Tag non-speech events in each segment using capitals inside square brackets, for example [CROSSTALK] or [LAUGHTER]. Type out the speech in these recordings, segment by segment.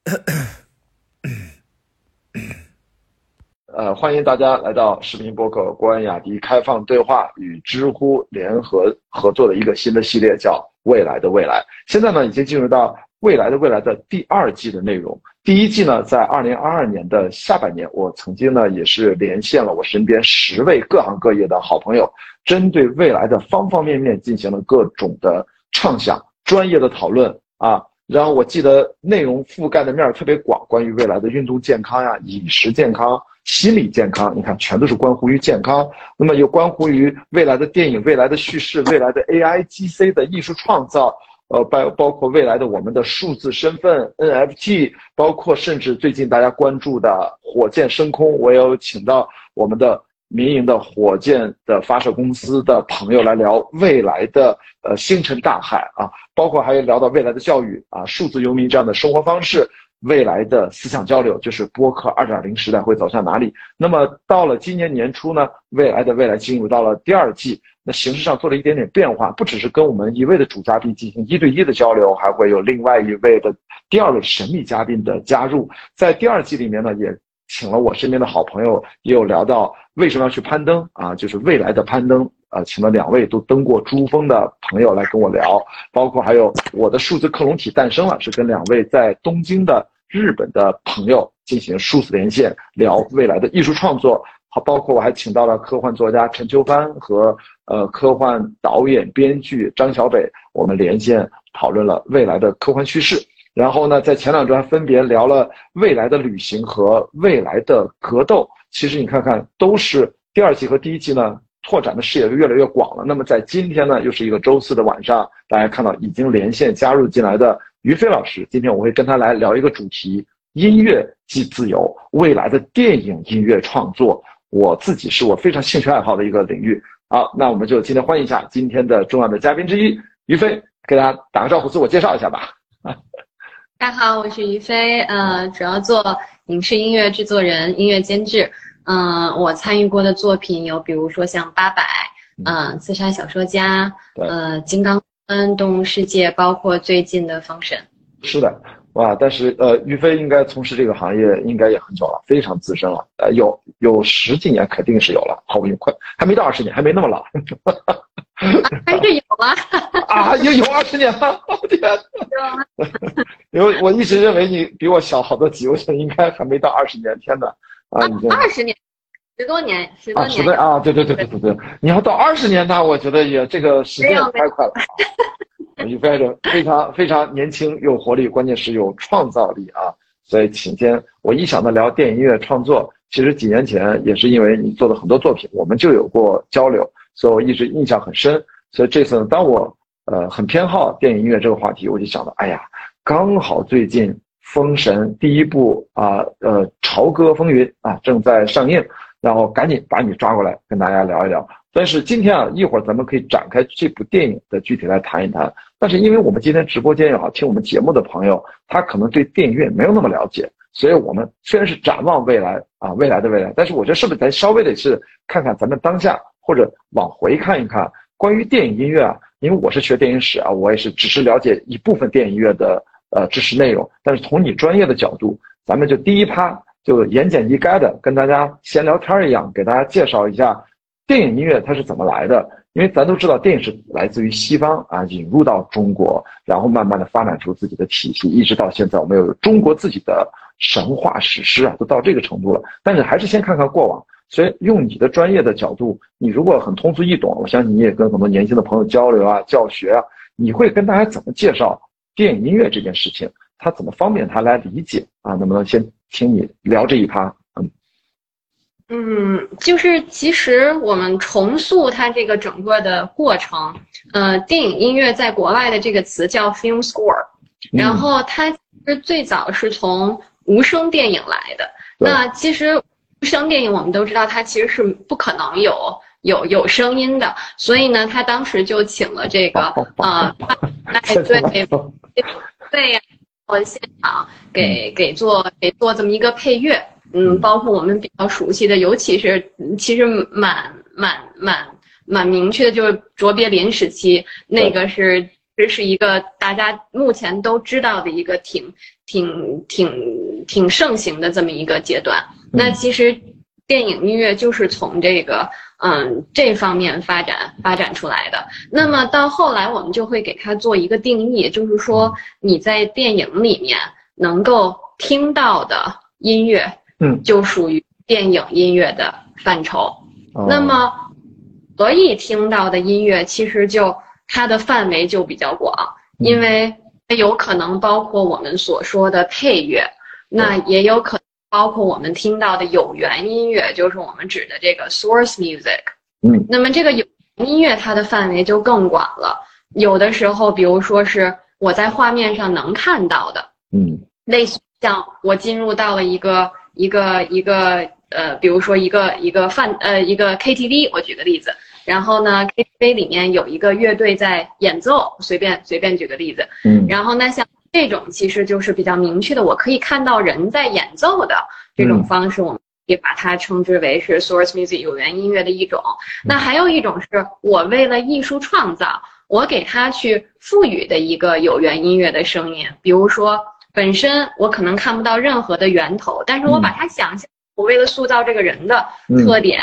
[COUGHS] 呃，欢迎大家来到视频博客郭安雅迪开放对话与知乎联合合作的一个新的系列，叫《未来的未来》。现在呢，已经进入到《未来的未来》的第二季的内容。第一季呢，在二零二二年的下半年，我曾经呢也是连线了我身边十位各行各业的好朋友，针对未来的方方面面进行了各种的畅想、专业的讨论啊。然后我记得内容覆盖的面特别广，关于未来的运动健康呀、饮食健康。心理健康，你看，全都是关乎于健康。那么又关乎于未来的电影、未来的叙事、未来的 AI、GC 的艺术创造，呃，包包括未来的我们的数字身份 NFT，包括甚至最近大家关注的火箭升空，我有请到我们的民营的火箭的发射公司的朋友来聊未来的呃星辰大海啊，包括还有聊到未来的教育啊，数字游民这样的生活方式。未来的思想交流就是播客二点零时代会走向哪里？那么到了今年年初呢？未来的未来进入到了第二季，那形式上做了一点点变化，不只是跟我们一位的主嘉宾进行一对一的交流，还会有另外一位的第二位神秘嘉宾的加入。在第二季里面呢，也请了我身边的好朋友，也有聊到为什么要去攀登啊，就是未来的攀登啊，请了两位都登过珠峰的朋友来跟我聊，包括还有我的数字克隆体诞生了，是跟两位在东京的。日本的朋友进行数字连线，聊未来的艺术创作，好，包括我还请到了科幻作家陈秋帆和呃科幻导演编剧张小北，我们连线讨论了未来的科幻叙事。然后呢，在前两周还分别聊了未来的旅行和未来的格斗。其实你看看，都是第二季和第一季呢，拓展的视野就越来越广了。那么在今天呢，又是一个周四的晚上，大家看到已经连线加入进来的。于飞老师，今天我会跟他来聊一个主题：音乐即自由，未来的电影音乐创作。我自己是我非常兴趣爱好的一个领域。好，那我们就今天欢迎一下今天的重要的嘉宾之一于飞，给大家打个招呼，自我介绍一下吧。[LAUGHS] 大家好，我是于飞，呃，主要做影视音乐制作人、音乐监制。嗯，我参与过的作品有，比如说像《八佰》，嗯，《刺杀小说家》，呃，《金刚》。嗯，动物世界包括最近的封神，是的，哇！但是呃，于飞应该从事这个行业应该也很久了，非常资深了，呃，有有十几年肯定是有了，好不快，还没到二十年，还没那么老，还是有啊，[LAUGHS] 啊，有有二十年了，我天，[LAUGHS] [LAUGHS] 因为我一直认为你比我小好多级，我想应该还没到二十年，天哪，啊，二十年。十多年，十多年啊，十啊，对对对对对对，你要到二十年，那我觉得也这个时间太快了。[LAUGHS] 你非常非常非常年轻，有活力，关键是有创造力啊。所以今天我一想到聊电影音乐创作，其实几年前也是因为你做的很多作品，我们就有过交流，所以我一直印象很深。所以这次呢，当我呃很偏好电影音乐这个话题，我就想到，哎呀，刚好最近《封神》第一部啊，呃，《朝歌风云》啊正在上映。然后赶紧把你抓过来跟大家聊一聊。但是今天啊，一会儿咱们可以展开这部电影的具体来谈一谈。但是因为我们今天直播间也好，听我们节目的朋友，他可能对电影院没有那么了解，所以我们虽然是展望未来啊，未来的未来，但是我觉得是不是咱稍微得是看看咱们当下，或者往回看一看关于电影音乐啊？因为我是学电影史啊，我也是只是了解一部分电影音乐的呃知识内容。但是从你专业的角度，咱们就第一趴。就言简意赅的跟大家闲聊天一样，给大家介绍一下电影音乐它是怎么来的。因为咱都知道，电影是来自于西方啊，引入到中国，然后慢慢的发展出自己的体系，一直到现在，我们有中国自己的神话史诗啊，都到这个程度了。但是还是先看看过往。所以用你的专业的角度，你如果很通俗易懂，我相信你也跟很多年轻的朋友交流啊、教学啊，你会跟大家怎么介绍电影音乐这件事情？它怎么方便他来理解啊？能不能先？请你聊这一趴，嗯，嗯，就是其实我们重塑它这个整个的过程，呃，电影音乐在国外的这个词叫 film score，然后它是最早是从无声电影来的。那其实无声电影我们都知道，它其实是不可能有有有声音的，所以呢，他当时就请了这个啊，哎 [LAUGHS] 对，对呀。我现场给给做给做这么一个配乐，嗯，包括我们比较熟悉的，尤其是其实蛮蛮蛮蛮明确的，就是卓别林时期那个是这是一个大家目前都知道的一个挺挺挺挺盛行的这么一个阶段。那其实电影音乐就是从这个嗯这方面发展发展出来的。那么到后来，我们就会给它做一个定义，就是说你在电影里面能够听到的音乐，嗯，就属于电影音乐的范畴。那么可以听到的音乐，其实就它的范围就比较广，因为有可能包括我们所说的配乐，那也有可能包括我们听到的有源音乐，就是我们指的这个 source music。嗯，那么这个有音乐它的范围就更广了，有的时候，比如说是我在画面上能看到的，嗯，类似像我进入到了一个一个一个呃，比如说一个一个饭呃一个 KTV，我举个例子。然后呢，KTV 里面有一个乐队在演奏，随便随便举个例子，嗯，然后呢，像这种其实就是比较明确的，我可以看到人在演奏的这种方式，我们也把它称之为是 source music 有源音乐的一种。那还有一种是我为了艺术创造，我给它去赋予的一个有源音乐的声音，比如说本身我可能看不到任何的源头，但是我把它想象，我为了塑造这个人的特点。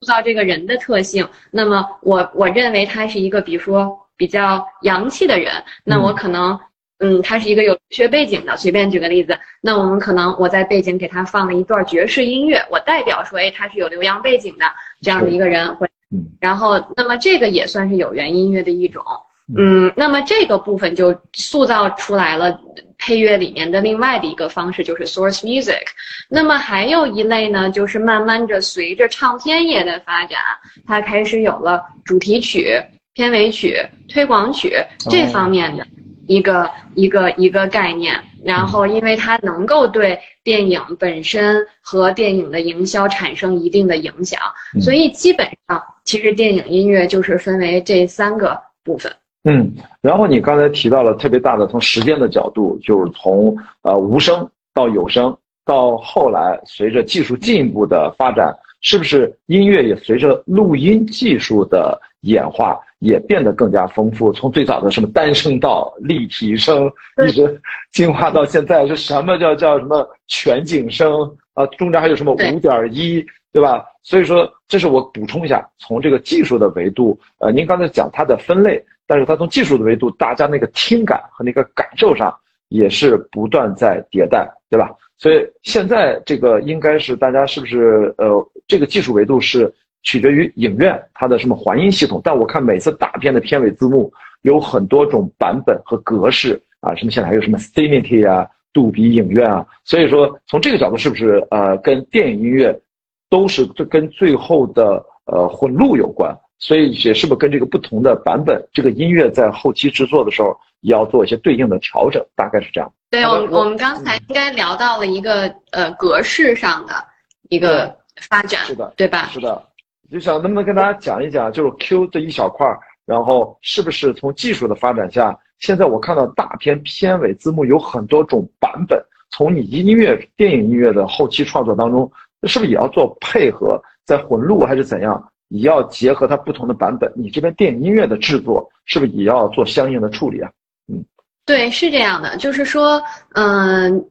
塑造这个人的特性，那么我我认为他是一个，比如说比较洋气的人，那我可能，嗯，他是一个有学背景的。随便举个例子，那我们可能我在背景给他放了一段爵士音乐，我代表说，哎，他是有留洋背景的这样的一个人，会，然后，那么这个也算是有源音乐的一种。嗯，那么这个部分就塑造出来了配乐里面的另外的一个方式，就是 source music。那么还有一类呢，就是慢慢着随着唱片业的发展，它开始有了主题曲、片尾曲、推广曲这方面的一个一个一个概念。然后，因为它能够对电影本身和电影的营销产生一定的影响，所以基本上其实电影音乐就是分为这三个部分。嗯，然后你刚才提到了特别大的，从时间的角度，就是从呃无声到有声，到后来随着技术进一步的发展，是不是音乐也随着录音技术的演化也变得更加丰富？从最早的什么单声道、立体声，一直进化到现在是什么叫叫什么全景声啊？中间还有什么五点一，对吧？所以说，这是我补充一下，从这个技术的维度，呃，您刚才讲它的分类。但是它从技术的维度，大家那个听感和那个感受上也是不断在迭代，对吧？所以现在这个应该是大家是不是呃，这个技术维度是取决于影院它的什么环音系统？但我看每次大片的片尾字幕有很多种版本和格式啊，什么现在还有什么 Cinity 啊、杜比影院啊，所以说从这个角度是不是呃，跟电影音乐都是跟最后的呃混录有关？所以也是不是跟这个不同的版本，这个音乐在后期制作的时候也要做一些对应的调整，大概是这样。对，我们我们刚才应该聊到了一个呃格式上的一个发展，是的，对吧？是的，就想能不能跟大家讲一讲，就是 Q 这一小块儿，然后是不是从技术的发展下，现在我看到大片片尾字幕有很多种版本，从你音乐电影音乐的后期创作当中，是不是也要做配合，在混录还是怎样？也要结合它不同的版本，你这边电影音乐的制作是不是也要做相应的处理啊？嗯，对，是这样的，就是说，嗯，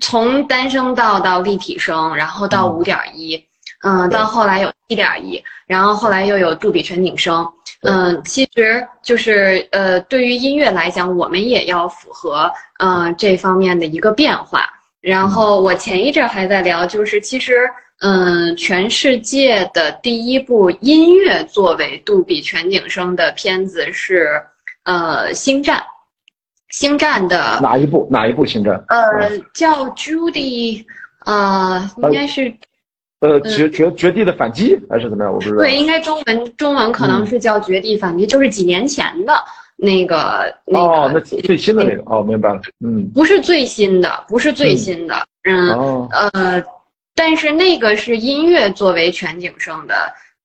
从单声道到立体声，然后到五点一，嗯，到后来有七点一，然后后来又有杜比全景声，嗯，其实就是呃，对于音乐来讲，我们也要符合嗯这方面的一个变化。然后我前一阵还在聊，就是其实。嗯，全世界的第一部音乐作为杜比全景声的片子是，呃，《星战》。星战的哪一部？哪一部《星战》？呃，叫 Judy，呃，应该是，呃，绝绝绝地的反击还是怎么样？我不知道。对，应该中文中文可能是叫绝地反击，就是几年前的那个那个。哦，那最新的那个哦，明白了。嗯，不是最新的，不是最新的。嗯，呃。但是那个是音乐作为全景声的，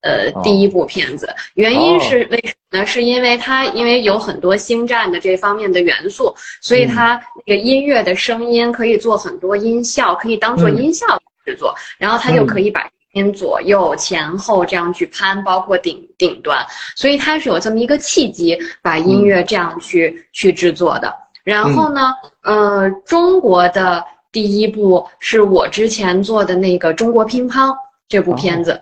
呃，第一部片子。原因是为什么呢？是因为它因为有很多星战的这方面的元素，所以它那个音乐的声音可以做很多音效，可以当做音效制作，然后它就可以把音左右、前后这样去攀，包括顶顶端，所以它是有这么一个契机，把音乐这样去去制作的。然后呢，呃，中国的第一部是我之前做的那个《中国乒乓》这部片子。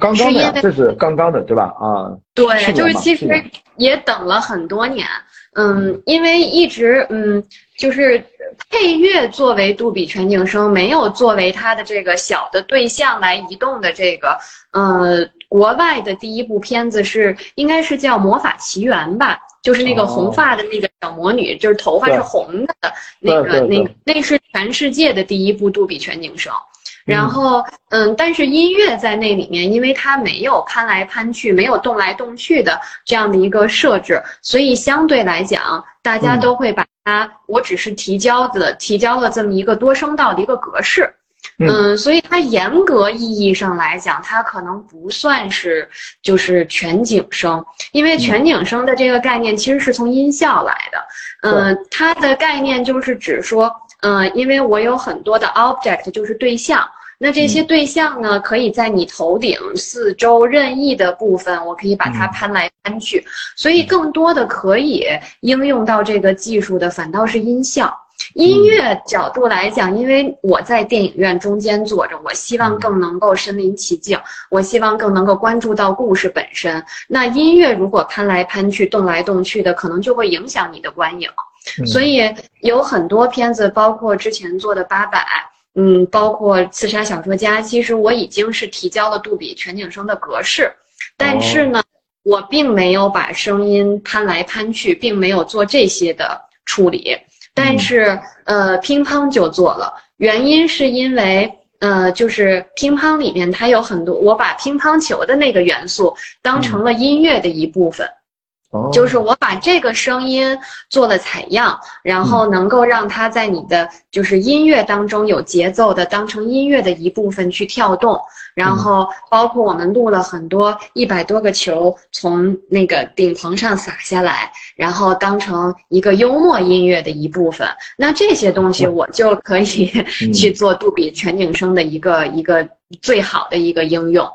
刚刚的，这是刚刚的，对吧？啊，对，就是其实也等了很多年，嗯，因为一直嗯，就是配乐作为杜比全景声，没有作为它的这个小的对象来移动的这个，呃，国外的第一部片子是应该是叫《魔法奇缘》吧，就是那个红发的那个小魔女，就是头发是红的那个，那那是全世界的第一部杜比全景声。然后，嗯，但是音乐在那里面，因为它没有攀来攀去，没有动来动去的这样的一个设置，所以相对来讲，大家都会把它，我只是提交的，提交了这么一个多声道的一个格式，嗯，所以它严格意义上来讲，它可能不算是就是全景声，因为全景声的这个概念其实是从音效来的，嗯，它的概念就是指说。嗯，因为我有很多的 object，就是对象。那这些对象呢，可以在你头顶四周任意的部分，我可以把它攀来攀去。所以，更多的可以应用到这个技术的，反倒是音效。音乐角度来讲，因为我在电影院中间坐着，我希望更能够身临其境，我希望更能够关注到故事本身。那音乐如果攀来攀去、动来动去的，可能就会影响你的观影。所以有很多片子，包括之前做的《八佰》，嗯，包括《刺杀小说家》，其实我已经是提交了杜比全景声的格式，但是呢，我并没有把声音攀来攀去，并没有做这些的处理。但是，呃，乒乓就做了，原因是因为，呃，就是乒乓里面它有很多，我把乒乓球的那个元素当成了音乐的一部分。就是我把这个声音做了采样，然后能够让它在你的就是音乐当中有节奏的，当成音乐的一部分去跳动。然后包括我们录了很多一百多个球从那个顶棚上洒下来，然后当成一个幽默音乐的一部分。那这些东西我就可以 [LAUGHS] 去做杜比全景声的一个一个最好的一个应用，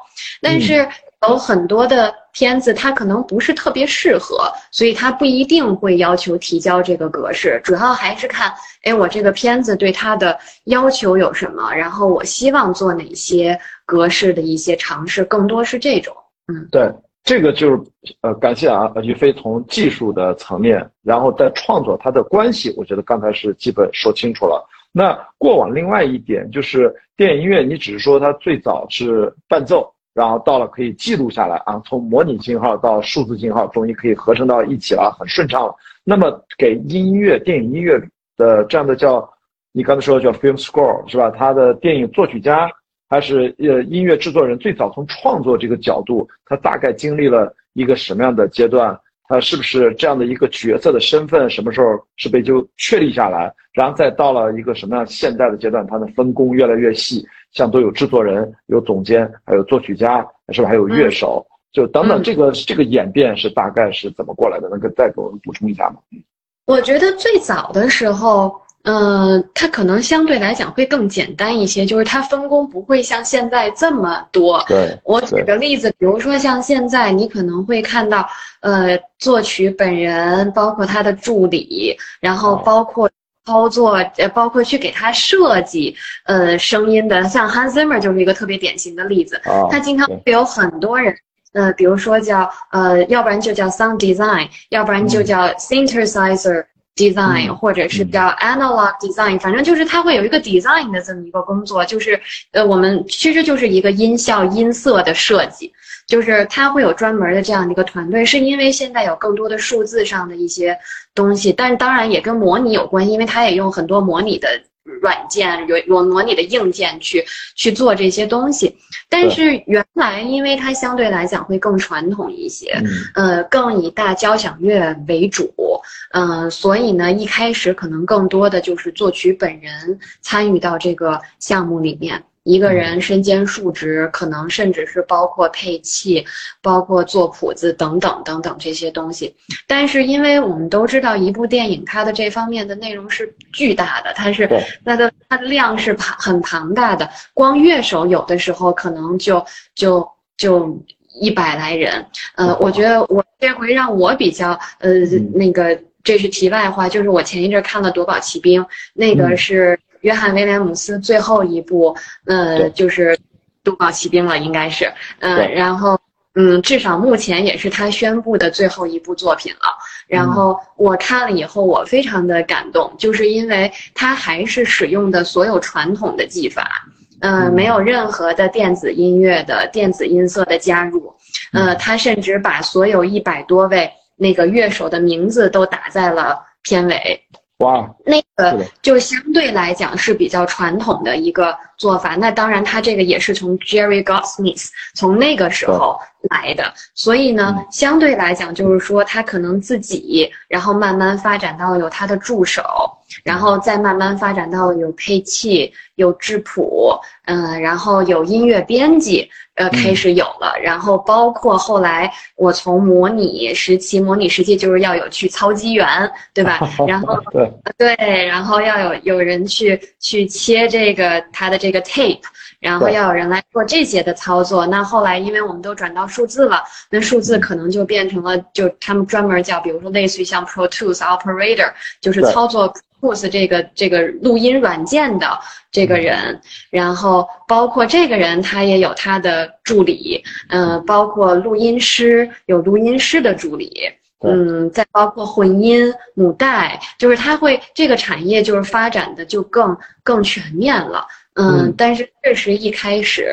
但是。有很多的片子，它可能不是特别适合，所以它不一定会要求提交这个格式。主要还是看，哎，我这个片子对它的要求有什么，然后我希望做哪些格式的一些尝试，更多是这种。嗯，对，这个就是呃，感谢啊，于飞从技术的层面，然后在创作它的关系，我觉得刚才是基本说清楚了。那过往另外一点就是电影音乐，你只是说它最早是伴奏。然后到了可以记录下来啊，从模拟信号到数字信号，终于可以合成到一起了，很顺畅了。那么给音乐、电影音乐的这样的叫，你刚才说的叫 film score 是吧？他的电影作曲家还是呃音乐制作人，最早从创作这个角度，他大概经历了一个什么样的阶段？他是不是这样的一个角色的身份，什么时候是被就确立下来？然后再到了一个什么样现代的阶段，他的分工越来越细。像都有制作人、有总监，还有作曲家，是吧？还有乐手，就等等，这个这个演变是大概是怎么过来的？能够再给我们补充一下吗？我觉得最早的时候，嗯，它可能相对来讲会更简单一些，就是它分工不会像现在这么多。对，我举个例子，比如说像现在，你可能会看到，呃，作曲本人，包括他的助理，然后包括。操作呃，包括去给他设计呃声音的，像 Hans Zimmer 就是一个特别典型的例子。他经常会有很多人，呃，比如说叫呃，要不然就叫 sound design，要不然就叫 synthesizer design，或者是叫 analog design，反正就是它会有一个 design 的这么一个工作，就是呃，我们其实就是一个音效音色的设计。就是它会有专门的这样的一个团队，是因为现在有更多的数字上的一些东西，但是当然也跟模拟有关，因为它也用很多模拟的软件，有有模拟的硬件去去做这些东西。但是原来因为它相对来讲会更传统一些，呃，更以大交响乐为主，呃，所以呢，一开始可能更多的就是作曲本人参与到这个项目里面。一个人身兼数职，可能甚至是包括配器、包括做谱子等等等等这些东西。但是，因为我们都知道，一部电影它的这方面的内容是巨大的，它是它的它的量是庞很庞大的。光乐手有的时候可能就就就一百来人。呃，我觉得我这回让我比较呃那个，这是题外话，就是我前一阵看了《夺宝奇兵》，那个是。约翰威廉姆斯最后一部，呃，就是《东宝奇兵》了，应该是，嗯，然后，嗯，至少目前也是他宣布的最后一部作品了。然后我看了以后，我非常的感动，就是因为他还是使用的所有传统的技法，嗯，没有任何的电子音乐的电子音色的加入，呃，他甚至把所有一百多位那个乐手的名字都打在了片尾。哇，那个就相对来讲是比较传统的一个做法。那当然，他这个也是从 Jerry Goldsmith 从那个时候来的，所以呢，相对来讲就是说他可能自己，然后慢慢发展到有他的助手，然后再慢慢发展到有配器、有质谱，嗯，然后有音乐编辑。呃，开始有了，然后包括后来我从模拟时期，模拟时期就是要有去操机员，对吧？[LAUGHS] 然后对。对，然后要有有人去去切这个他的这个 tape，然后要有人来做这些的操作。那后来因为我们都转到数字了，那数字可能就变成了就他们专门叫，比如说类似于像 Pro Tools Operator，就是操作。Pose 这个这个录音软件的这个人，然后包括这个人他也有他的助理，嗯，包括录音师有录音师的助理，嗯，再包括混音母带，就是他会这个产业就是发展的就更更全面了，嗯，但是确实一开始，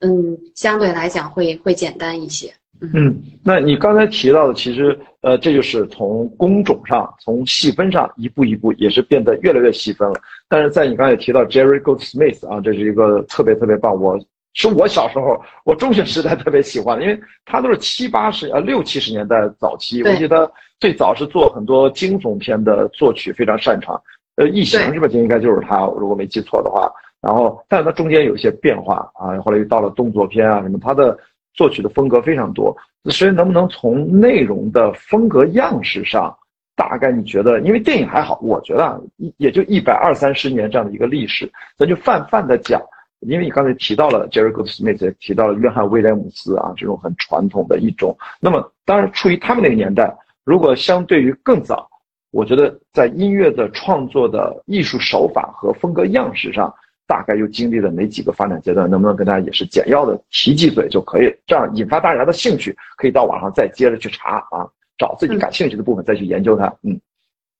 嗯，相对来讲会会简单一些。嗯，那你刚才提到的，其实呃，这就是从工种上、从细分上一步一步也是变得越来越细分了。但是在你刚才提到 Jerry Goldsmith 啊，这是一个特别特别棒，我是我小时候我中学时代特别喜欢的，因为他都是七八十呃六七十年代早期，我记得最早是做很多惊悚片的作曲非常擅长，呃，异形是吧？就应该就是他，如果没记错的话。然后，但是它中间有一些变化啊，后来又到了动作片啊什么，他的。作曲的风格非常多，所以能不能从内容的风格样式上，大概你觉得？因为电影还好，我觉得啊，也就一百二三十年这样的一个历史，咱就泛泛的讲。因为你刚才提到了 Jerry Goldsmith，提到了约翰威廉姆斯啊，这种很传统的一种。那么，当然处于他们那个年代，如果相对于更早，我觉得在音乐的创作的艺术手法和风格样式上。大概又经历了哪几个发展阶段？能不能跟大家也是简要的提几嘴就可以？这样引发大家的兴趣，可以到网上再接着去查啊，找自己感兴趣的部分再去研究它。嗯，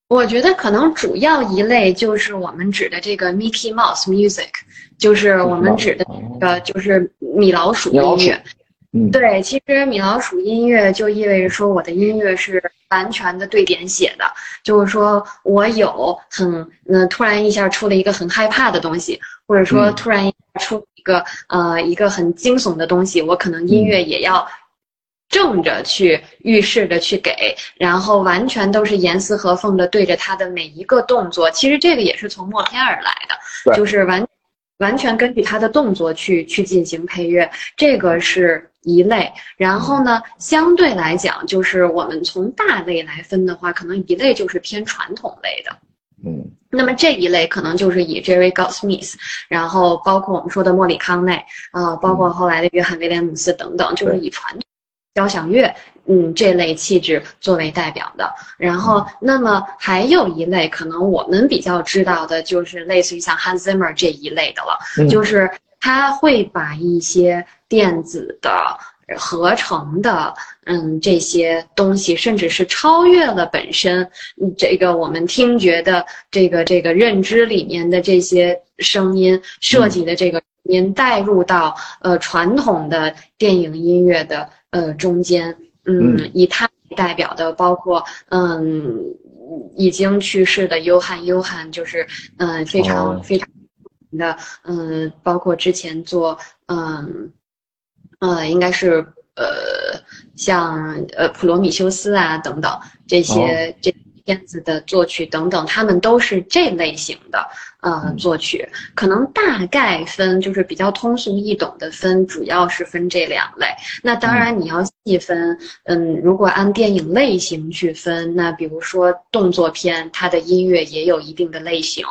我觉得可能主要一类就是我们指的这个 Mickey Mouse Music，就是我们指的呃，就是米老鼠音乐。嗯，对，其实米老鼠音乐就意味着说我的音乐是完全的对点写的，就是说我有很嗯，突然一下出了一个很害怕的东西。或者说突然出一个呃一个很惊悚的东西，我可能音乐也要正着去预示着去给，然后完全都是严丝合缝的对着他的每一个动作。其实这个也是从默片而来的，就是完完全根据他的动作去去进行配乐，这个是一类。然后呢，相对来讲，就是我们从大类来分的话，可能一类就是偏传统类的。嗯，那么这一类可能就是以 Jerry Goldsmith，然后包括我们说的莫里康内，呃，包括后来的约翰威廉姆斯等等，就是以传统交响乐，嗯，这类气质作为代表的。然后，那么还有一类可能我们比较知道的，就是类似于像 Hans Zimmer 这一类的了，就是他会把一些电子的。合成的，嗯，这些东西，甚至是超越了本身这个我们听觉的这个这个认知里面的这些声音设计的这个音带入到呃传统的电影音乐的呃中间，嗯，以他代表的，包括嗯已经去世的约翰约翰，就是嗯非常非常的嗯，包括之前做嗯。呃，应该是呃，像呃普罗米修斯啊等等这些这片子的作曲等等，他们都是这类型的呃作曲。可能大概分就是比较通俗易懂的分，主要是分这两类。那当然你要细分，嗯，如果按电影类型去分，那比如说动作片，它的音乐也有一定的类型，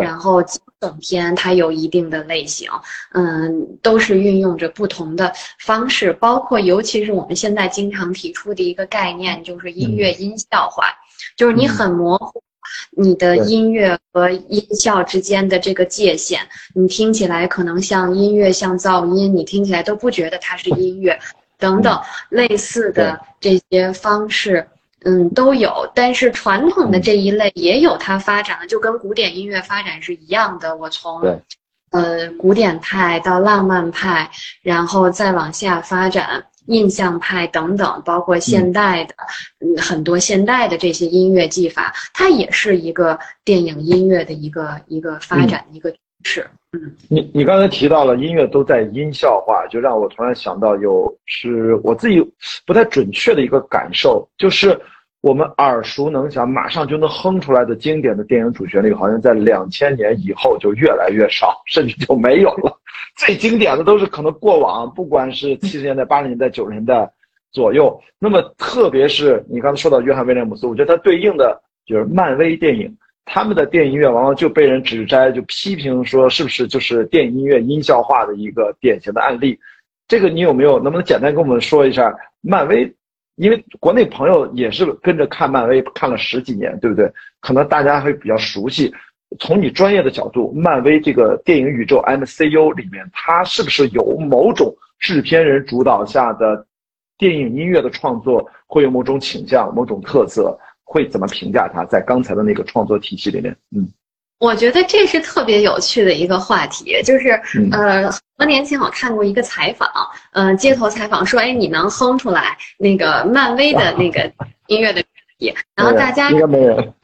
然后惊悚片它有一定的类型，嗯，都是运用着不同的方式，包括尤其是我们现在经常提出的一个概念，就是音乐音效化。就是你很模糊你的音乐和音效之间的这个界限，你听起来可能像音乐像噪音，你听起来都不觉得它是音乐，等等类似的这些方式，嗯，都有。但是传统的这一类也有它发展的，就跟古典音乐发展是一样的。我从呃古典派到浪漫派，然后再往下发展。印象派等等，包括现代的，嗯，很多现代的这些音乐技法，它也是一个电影音乐的一个一个发展的一个趋势。嗯，你你刚才提到了音乐都在音效化，就让我突然想到，有是我自己不太准确的一个感受，就是。我们耳熟能详、马上就能哼出来的经典的电影主旋律，好像在两千年以后就越来越少，甚至就没有了。[LAUGHS] 最经典的都是可能过往，不管是七十年代、八十年代、九十年代左右。那么，特别是你刚才说到约翰威廉姆斯，我觉得他对应的就是漫威电影，他们的电影音乐往往就被人指摘，就批评说是不是就是电影音乐音效化的一个典型的案例。这个你有没有？能不能简单跟我们说一下漫威？因为国内朋友也是跟着看漫威看了十几年，对不对？可能大家会比较熟悉。从你专业的角度，漫威这个电影宇宙 MCU 里面，它是不是有某种制片人主导下的电影音乐的创作，会有某种倾向、某种特色？会怎么评价它？在刚才的那个创作体系里面，嗯。我觉得这是特别有趣的一个话题，就是呃，很多年前我看过一个采访，嗯，街头采访说，哎，你能哼出来那个漫威的那个 [LAUGHS] 音乐的题？然后大家应该没有。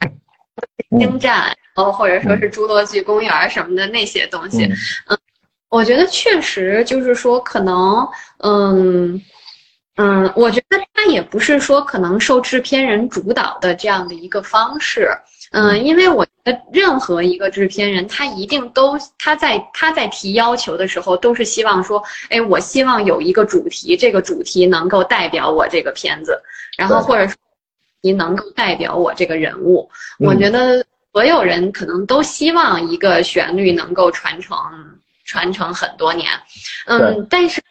星战，然后或者说是侏罗纪公园什么的那些东西，嗯，我觉得确实就是说，可能，嗯嗯，我觉得它也不是说可能受制片人主导的这样的一个方式。嗯，因为我觉得任何一个制片人，他一定都他在他在提要求的时候，都是希望说，哎，我希望有一个主题，这个主题能够代表我这个片子，然后或者说你能够代表我这个人物。我觉得所有人可能都希望一个旋律能够传承传承很多年。嗯，但是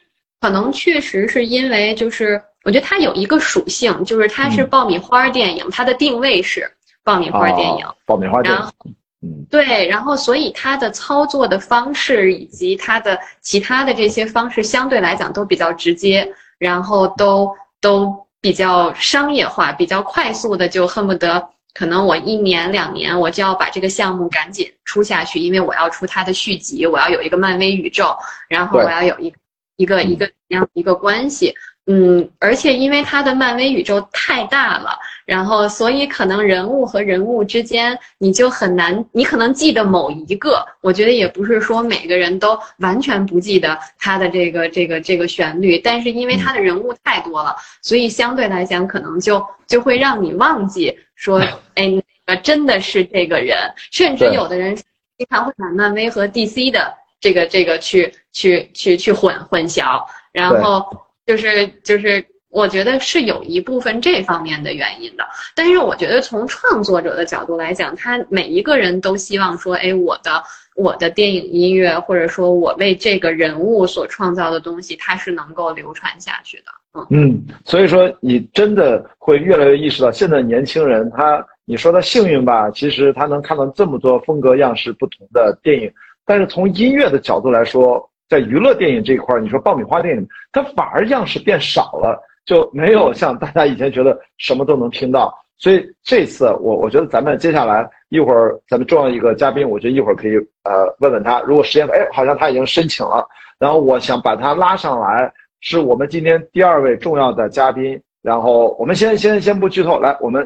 可能确实是因为就是我觉得它有一个属性，就是它是爆米花电影，它的定位是。爆米花电影，爆米花电影，嗯，对，然后所以它的操作的方式以及它的其他的这些方式相对来讲都比较直接，然后都都比较商业化，比较快速的就恨不得可能我一年两年我就要把这个项目赶紧出下去，因为我要出它的续集，我要有一个漫威宇宙，然后我要有一一个一个这样一个关系。嗯，而且因为它的漫威宇宙太大了，然后所以可能人物和人物之间你就很难，你可能记得某一个，我觉得也不是说每个人都完全不记得他的这个这个这个旋律，但是因为他的人物太多了，所以相对来讲可能就就会让你忘记说，哎，那个真的是这个人，甚至有的人经常会把漫威和 DC 的这个这个去去去去混混淆，然后。就是就是，我觉得是有一部分这方面的原因的。但是我觉得从创作者的角度来讲，他每一个人都希望说，哎，我的我的电影音乐，或者说我为这个人物所创造的东西，它是能够流传下去的。嗯嗯，所以说你真的会越来越意识到，现在年轻人他，你说他幸运吧，其实他能看到这么多风格样式不同的电影，但是从音乐的角度来说。在娱乐电影这一块儿，你说爆米花电影，它反而样式变少了，就没有像大家以前觉得什么都能听到。所以这次我我觉得咱们接下来一会儿咱们重要一个嘉宾，我觉得一会儿可以呃问问他，如果时间哎好像他已经申请了，然后我想把他拉上来，是我们今天第二位重要的嘉宾。然后我们先先先不剧透，来我们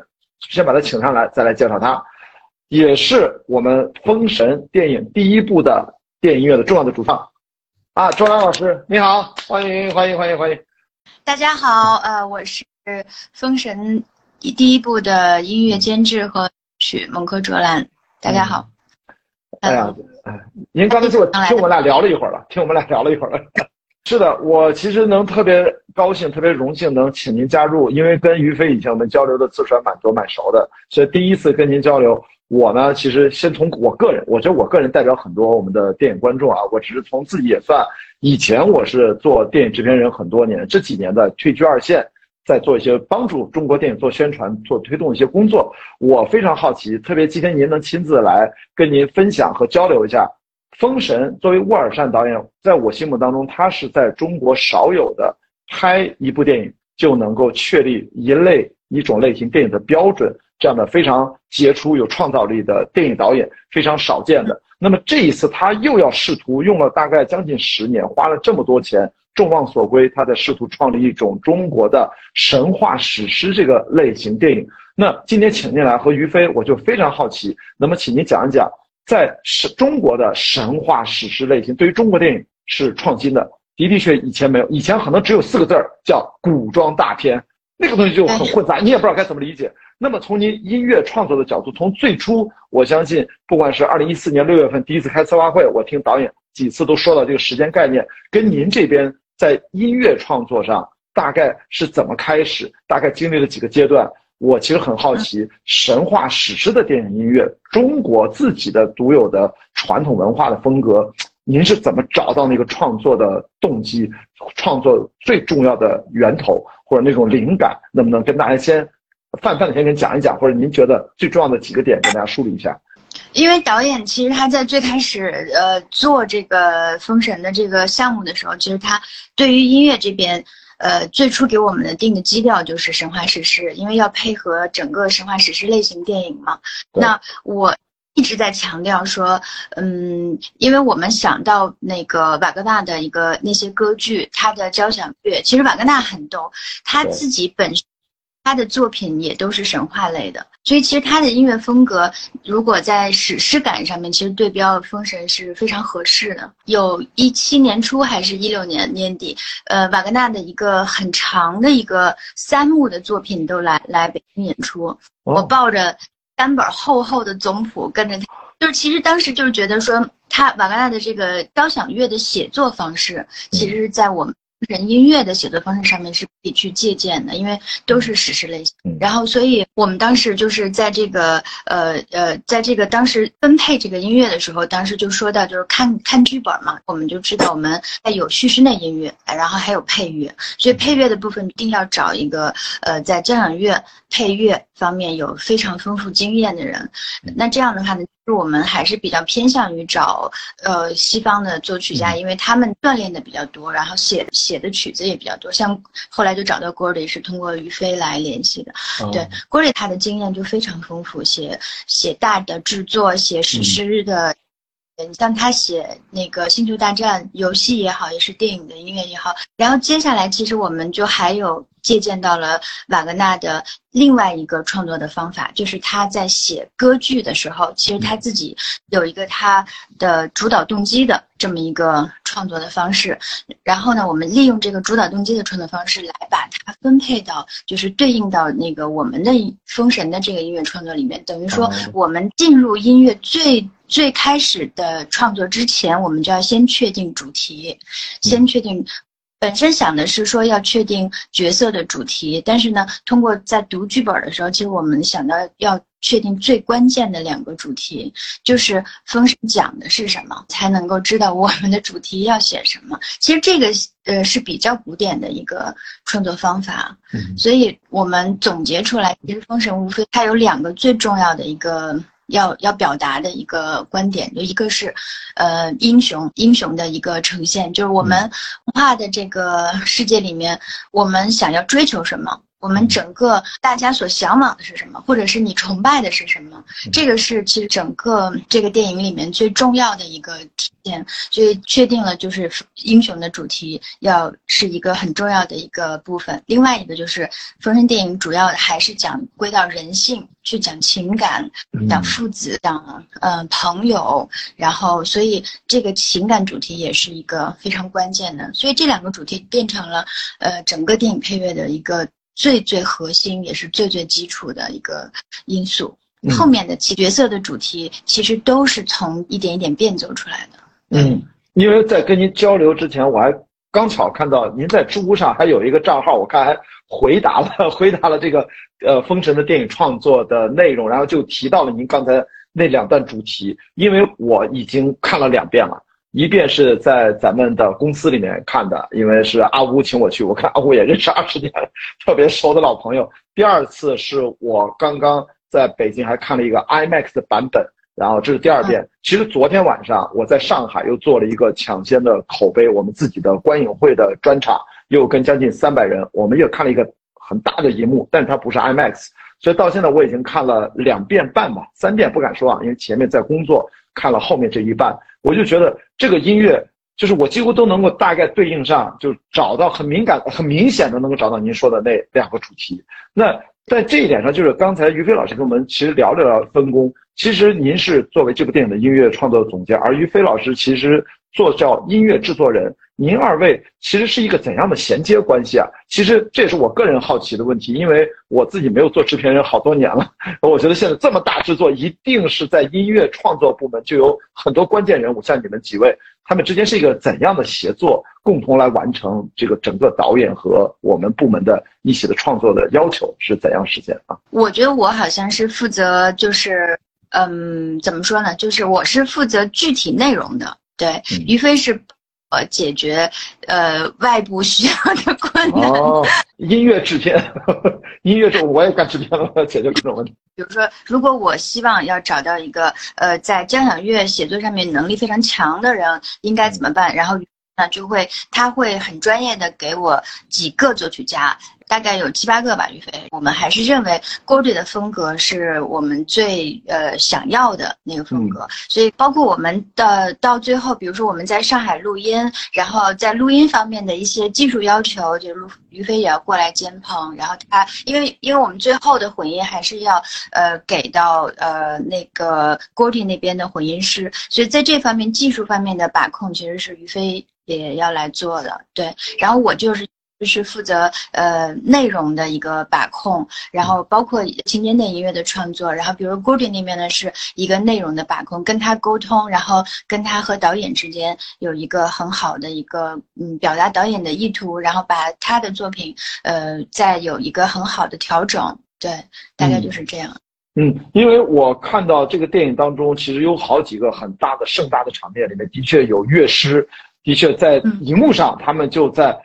先把他请上来，再来介绍他，也是我们《封神》电影第一部的电影音乐的重要的主唱。啊，周兰老师，你好，欢迎欢迎欢迎欢迎！大家好，呃，我是《封神》第一部的音乐监制和曲蒙柯卓兰。大家好。哎呀，哎，您刚才是我听我们俩聊了一会儿了，听我们俩聊了一会儿了。[LAUGHS] 是的，我其实能特别高兴、特别荣幸能请您加入，因为跟于飞以前我们交流的次数还蛮多、蛮熟的，所以第一次跟您交流，我呢其实先从我个人，我觉得我个人代表很多我们的电影观众啊，我只是从自己也算，以前我是做电影制片人很多年，这几年的退居二线，在做一些帮助中国电影做宣传、做推动一些工作，我非常好奇，特别今天您能亲自来跟您分享和交流一下。封神作为沃尔善导演，在我心目当中，他是在中国少有的拍一部电影就能够确立一类一种类型电影的标准，这样的非常杰出有创造力的电影导演，非常少见的。那么这一次他又要试图用了大概将近十年，花了这么多钱，众望所归，他在试图创立一种中国的神话史诗这个类型电影。那今天请进来和于飞，我就非常好奇，那么请您讲一讲。在中国的神话史诗类型，对于中国电影是创新的，的的确以前没有，以前可能只有四个字儿叫古装大片，那个东西就很混杂，你也不知道该怎么理解。那么从您音乐创作的角度，从最初，我相信不管是二零一四年六月份第一次开策划会，我听导演几次都说到这个时间概念，跟您这边在音乐创作上大概是怎么开始，大概经历了几个阶段。我其实很好奇，神话史诗的电影音乐，中国自己的独有的传统文化的风格，您是怎么找到那个创作的动机，创作最重要的源头或者那种灵感？能不能跟大家先泛泛的先跟讲一讲，或者您觉得最重要的几个点跟大家梳理一下？因为导演其实他在最开始呃做这个封神的这个项目的时候，其实他对于音乐这边。呃，最初给我们的定的基调就是神话史诗，因为要配合整个神话史诗类型电影嘛。那我一直在强调说，嗯，因为我们想到那个瓦格纳的一个那些歌剧，他的交响乐，其实瓦格纳很逗，他自己本身。他的作品也都是神话类的，所以其实他的音乐风格，如果在史诗感上面，其实对标《封神》是非常合适的。有一七年初还是一六年年底，呃，瓦格纳的一个很长的一个三幕的作品都来来北京演出，我抱着三本厚厚的总谱跟着他，就是其实当时就是觉得说，他瓦格纳的这个交响乐的写作方式，其实是在我们。人音乐的写作方式上面是可以去借鉴的，因为都是史诗类型。然后，所以我们当时就是在这个呃呃，在这个当时分配这个音乐的时候，当时就说到就是看看剧本嘛，我们就知道我们有叙事类音乐，然后还有配乐，所以配乐的部分一定要找一个呃在交响乐配乐方面有非常丰富经验的人。那这样的话呢？是我们还是比较偏向于找呃西方的作曲家，因为他们锻炼的比较多，然后写写的曲子也比较多。像后来就找到 Gordy 是通过于飞来联系的，对 Gordy 他的经验就非常丰富，写写大的制作，写史诗的。你像他写那个《星球大战》游戏也好，也是电影的音乐也好，然后接下来其实我们就还有借鉴到了瓦格纳的另外一个创作的方法，就是他在写歌剧的时候，其实他自己有一个他的主导动机的这么一个创作的方式。然后呢，我们利用这个主导动机的创作方式来把它分配到，就是对应到那个我们的《封神》的这个音乐创作里面，等于说我们进入音乐最。最开始的创作之前，我们就要先确定主题，先确定。本身想的是说要确定角色的主题，但是呢，通过在读剧本的时候，其实我们想到要确定最关键的两个主题，就是封神讲的是什么，才能够知道我们的主题要写什么。其实这个呃是比较古典的一个创作方法，所以我们总结出来，其实封神无非它有两个最重要的一个。要要表达的一个观点，就一个是，呃，英雄英雄的一个呈现，就是我们文化的这个世界里面，我们想要追求什么。我们整个大家所向往的是什么，或者是你崇拜的是什么？这个是其实整个这个电影里面最重要的一个体现。所以确定了，就是英雄的主题要是一个很重要的一个部分。另外一个就是封神电影主要还是讲归到人性，去讲情感，讲父子，讲嗯朋友。然后，所以这个情感主题也是一个非常关键的。所以这两个主题变成了呃整个电影配乐的一个。最最核心，也是最最基础的一个因素。嗯后面的其角色的主题其实都是从一点一点变奏出来的。嗯，因为在跟您交流之前，我还刚巧看到您在知乎上还有一个账号，我看还回答了 [LAUGHS] 回答了这个呃《封神》的电影创作的内容，然后就提到了您刚才那两段主题，因为我已经看了两遍了。一遍是在咱们的公司里面看的，因为是阿乌请我去，我看阿乌也认识二十年了，特别熟的老朋友。第二次是我刚刚在北京还看了一个 IMAX 的版本，然后这是第二遍。其实昨天晚上我在上海又做了一个抢先的口碑，我们自己的观影会的专场，又跟将近三百人，我们也看了一个很大的荧幕，但是它不是 IMAX，所以到现在我已经看了两遍半吧，三遍不敢说啊，因为前面在工作，看了后面这一半，我就觉得这个音乐。就是我几乎都能够大概对应上，就找到很敏感、很明显的能够找到您说的那两个主题。那在这一点上，就是刚才于飞老师跟我们其实聊了聊分工。其实您是作为这部电影的音乐创作总监，而于飞老师其实做叫音乐制作人。您二位其实是一个怎样的衔接关系啊？其实这也是我个人好奇的问题，因为我自己没有做制片人好多年了。我觉得现在这么大制作，一定是在音乐创作部门就有很多关键人物，像你们几位，他们之间是一个怎样的协作，共同来完成这个整个导演和我们部门的一起的创作的要求是怎样实现啊？我觉得我好像是负责，就是嗯，怎么说呢？就是我是负责具体内容的，对，嗯于飞是。呃，解决呃外部需要的困难。哦，音乐制片，音乐制我也干制片了，解决各种问题。比如说，如果我希望要找到一个呃在交响乐写作上面能力非常强的人，应该怎么办？然后那就会他会很专业的给我几个作曲家。大概有七八个吧，于飞。我们还是认为 Gordy 的风格是我们最呃想要的那个风格，嗯、所以包括我们的到最后，比如说我们在上海录音，然后在录音方面的一些技术要求，就是于飞也要过来监棚，然后他因为因为我们最后的混音还是要呃给到呃那个 Gordy 那边的混音师，所以在这方面技术方面的把控其实是于飞也要来做的，对，然后我就是。就是负责呃内容的一个把控，然后包括情节内音乐的创作，然后比如 Gordy 那边呢是一个内容的把控，跟他沟通，然后跟他和导演之间有一个很好的一个嗯表达导演的意图，然后把他的作品呃再有一个很好的调整，对，大概就是这样。嗯，因为我看到这个电影当中，其实有好几个很大的盛大的场面里面，的确有乐师，的确在荧幕上他们就在。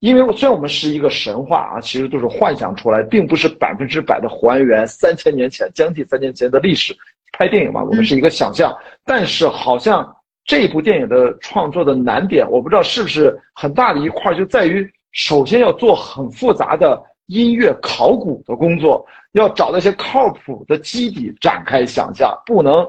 因为虽然我们是一个神话啊，其实都是幻想出来，并不是百分之百的还原三千年前、将近三千年前的历史。拍电影嘛，我们是一个想象，但是好像这部电影的创作的难点，我不知道是不是很大的一块，就在于首先要做很复杂的音乐考古的工作，要找那些靠谱的基底展开想象，不能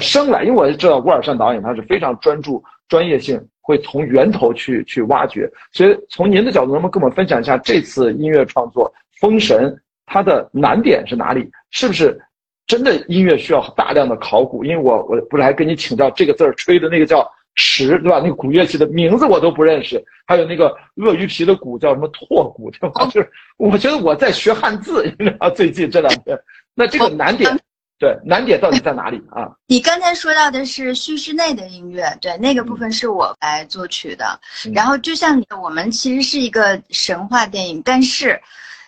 生来。因为我知道沃尔善导演他是非常专注专业性。会从源头去去挖掘，所以从您的角度，能不能跟我们分享一下这次音乐创作《封神》它的难点是哪里？是不是真的音乐需要大量的考古？因为我我不是还跟你请教这个字儿吹的那个叫石，对吧？那个古乐器的名字我都不认识，还有那个鳄鱼皮的鼓叫什么拓鼓，对吧？就是我觉得我在学汉字，你知道，最近这两天，那这个难点。对，难点到底在哪里啊？你刚才说到的是叙事内的音乐，对，那个部分是我来作曲的。嗯、然后就像你，我们其实是一个神话电影，但是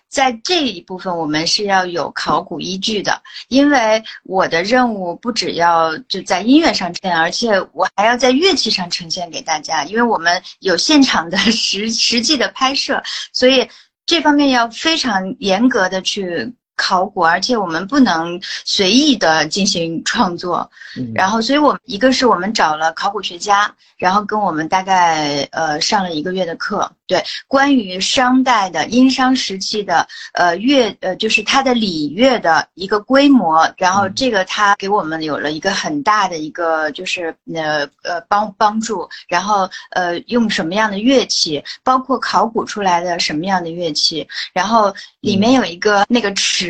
在这一部分我们是要有考古依据的，因为我的任务不只要就在音乐上呈现，而且我还要在乐器上呈现给大家，因为我们有现场的实实际的拍摄，所以这方面要非常严格的去。考古，而且我们不能随意的进行创作，嗯、然后，所以我们一个是我们找了考古学家，然后跟我们大概呃上了一个月的课，对，关于商代的殷商时期的呃乐呃就是它的礼乐的一个规模，然后这个他给我们有了一个很大的一个就是呃呃帮帮助，然后呃用什么样的乐器，包括考古出来的什么样的乐器，然后里面有一个那个池。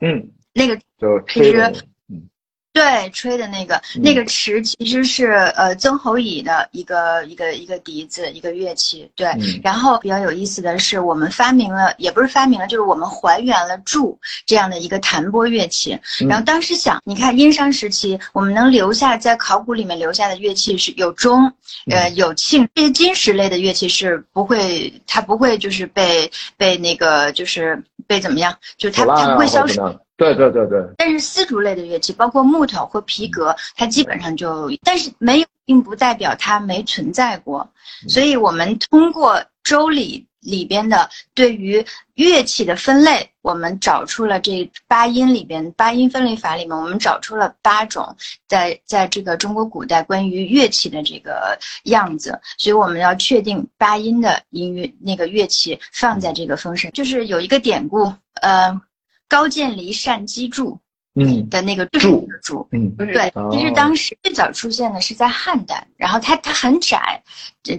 嗯，那个就其实，嗯，对，吹的那个那个池其实是呃曾侯乙的一个一个一个笛子，一个乐器。对，然后比较有意思的是，我们发明了，也不是发明了，就是我们还原了柱这样的一个弹拨乐器。然后当时想，你看殷商时期，我们能留下在考古里面留下的乐器是有钟，呃有磬，这些金石类的乐器是不会，它不会就是被被那个就是被怎么样，就是它它不会消失。对对对对，但是丝竹类的乐器，包括木头或皮革，它基本上就，但是没有，并不代表它没存在过。所以我们通过《周礼》里边的对于乐器的分类，我们找出了这八音里边八音分类法里面，我们找出了八种在在这个中国古代关于乐器的这个样子。所以我们要确定八音的音乐那个乐器放在这个风声，就是有一个典故，呃。高渐离善击柱，嗯。的那个柱。柱，嗯，对，其实当时最早出现的是在汉代，然后它它很窄，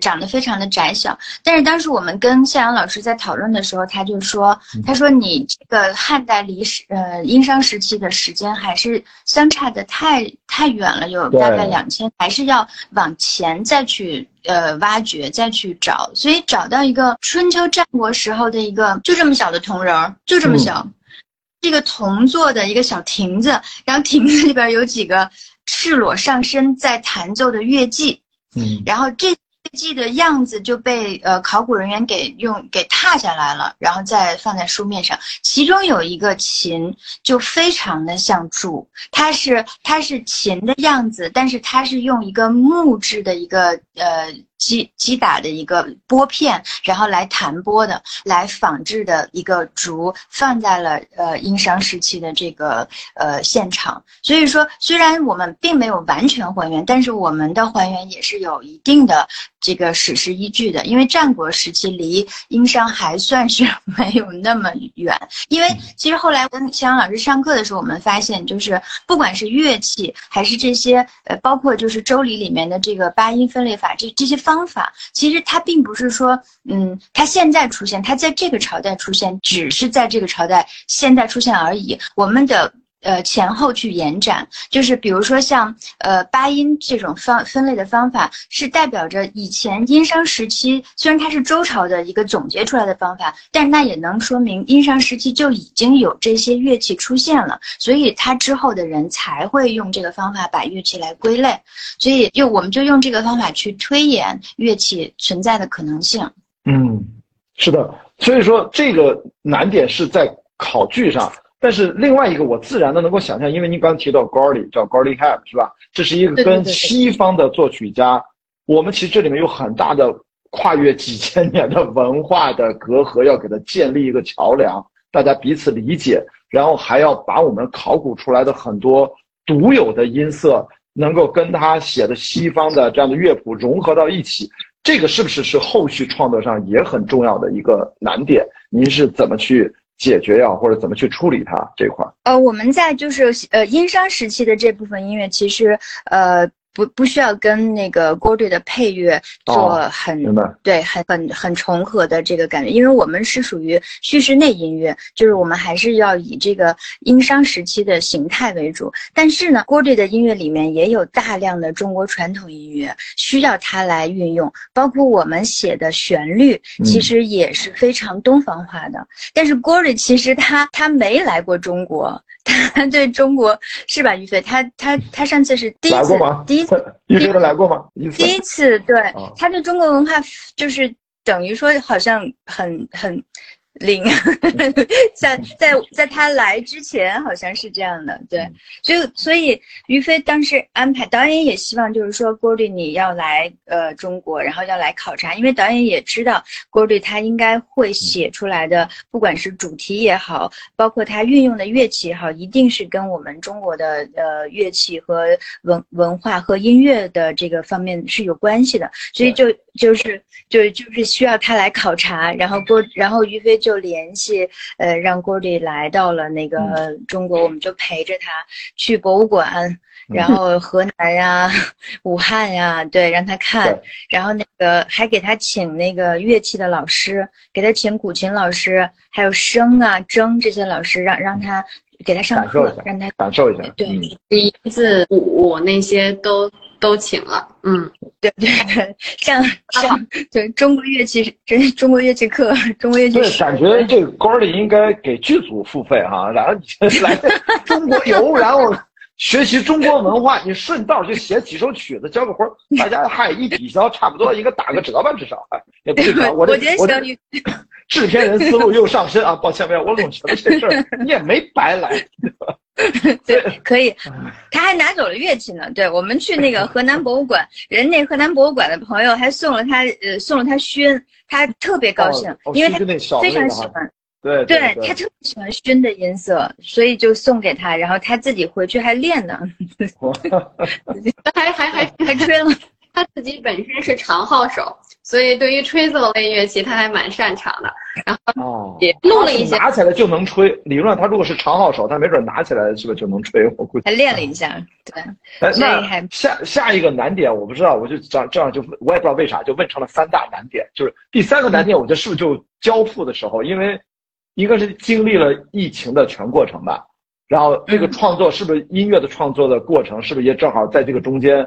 长得非常的窄小。但是当时我们跟向阳老师在讨论的时候，他就说，他说你这个汉代离时呃殷商时期的时间还是相差的太太远了，有大概两千，还是要往前再去呃挖掘，再去找，所以找到一个春秋战国时候的一个就这么小的铜人儿，就这么小。这个铜做的一个小亭子，然后亭子里边有几个赤裸上身在弹奏的乐伎，嗯，然后这乐伎的样子就被呃考古人员给用给踏下来了，然后再放在书面上。其中有一个琴就非常的像柱，它是它是琴的样子，但是它是用一个木质的一个呃。击击打的一个拨片，然后来弹拨的，来仿制的一个竹，放在了呃殷商时期的这个呃现场。所以说，虽然我们并没有完全还原，但是我们的还原也是有一定的这个史实依据的。因为战国时期离殷商还算是 [LAUGHS] 没有那么远。因为其实后来跟肖阳老师上课的时候，我们发现，就是不管是乐器，还是这些呃，包括就是周礼里面的这个八音分类法，这这些。方法其实它并不是说，嗯，它现在出现，它在这个朝代出现，只是在这个朝代现在出现而已。我们的。呃，前后去延展，就是比如说像呃八音这种方分类的方法，是代表着以前殷商时期，虽然它是周朝的一个总结出来的方法，但是那也能说明殷商时期就已经有这些乐器出现了，所以他之后的人才会用这个方法把乐器来归类，所以用我们就用这个方法去推演乐器存在的可能性。嗯，是的，所以说这个难点是在考据上。但是另外一个，我自然的能够想象，因为您刚提到 Gordy 叫 Gordy h a p 是吧？这是一个跟西方的作曲家，我们其实这里面有很大的跨越几千年的文化的隔阂，要给它建立一个桥梁，大家彼此理解，然后还要把我们考古出来的很多独有的音色，能够跟他写的西方的这样的乐谱融合到一起，这个是不是是后续创作上也很重要的一个难点？您是怎么去？解决呀，或者怎么去处理它这块？呃，我们在就是呃殷商时期的这部分音乐，其实呃。不不需要跟那个郭队的配乐做很对很很很重合的这个感觉，因为我们是属于叙事类音乐，就是我们还是要以这个殷商时期的形态为主。但是呢，郭队的音乐里面也有大量的中国传统音乐需要它来运用，包括我们写的旋律，其实也是非常东方化的。但是郭队其实他他没来过中国。他 [LAUGHS] 对中国是吧，于飞？他他他上次是第一次，第一次，于飞来过吗？第一次，对，他对中国文化就是等于说好像很很。零，[LAUGHS] 在在在他来之前好像是这样的，对，所以所以于飞当时安排导演也希望就是说郭律你要来呃中国，然后要来考察，因为导演也知道郭律他应该会写出来的，不管是主题也好，包括他运用的乐器也好，一定是跟我们中国的呃乐器和文文化和音乐的这个方面是有关系的，所以就就是就就是需要他来考察，然后郭然后于飞。就联系，呃，让郭丽来到了那个中国，我们就陪着他去博物馆，[LAUGHS] 然后河南呀、武汉呀，对，让他看，然后那个还给他请那个乐器的老师，给他请古琴老师，还有笙啊、筝这些老师，让让他给他上课，让他感受一下。对，第一字舞那些都都请了。嗯，对对对，[LAUGHS] 像 [LAUGHS] 像对中国乐器，这中国乐器课，中国乐器。对，感觉这个歌里应该给剧组付费哈，然后你来 [LAUGHS] 中国游，然后。学习中国文化，你顺道就写几首曲子，交个活大家嗨一抵消，差不多应该打个折吧，至少哎，也不少。[LAUGHS] 我我觉得小女 [LAUGHS] 制片人思路又上身啊！抱歉，没有，我总觉得这事儿 [LAUGHS] 你也没白来。对，可以，他还拿走了乐器呢。对我们去那个河南博物馆，人那河南博物馆的朋友还送了他呃送了他熏，他特别高兴，因为他非常喜欢。对，对他特别喜欢熏的音色，所以就送给他，然后他自己回去还练呢，[LAUGHS] 还还还还 [LAUGHS] 吹了。他自己本身是长号手，所以对于吹奏类乐器他还蛮擅长的。然后也弄了一些，拿起来就能吹。理论上他如果是长号手，他没准拿起来是不是就能吹？我估计还练了一下，对。哎，那下下一个难点我不知道，我就这样这样就我也不知道为啥就问成了三大难点，就是第三个难点，我觉得是不是就交付的时候，因为。应该是经历了疫情的全过程吧，然后这个创作是不是音乐的创作的过程，是不是也正好在这个中间？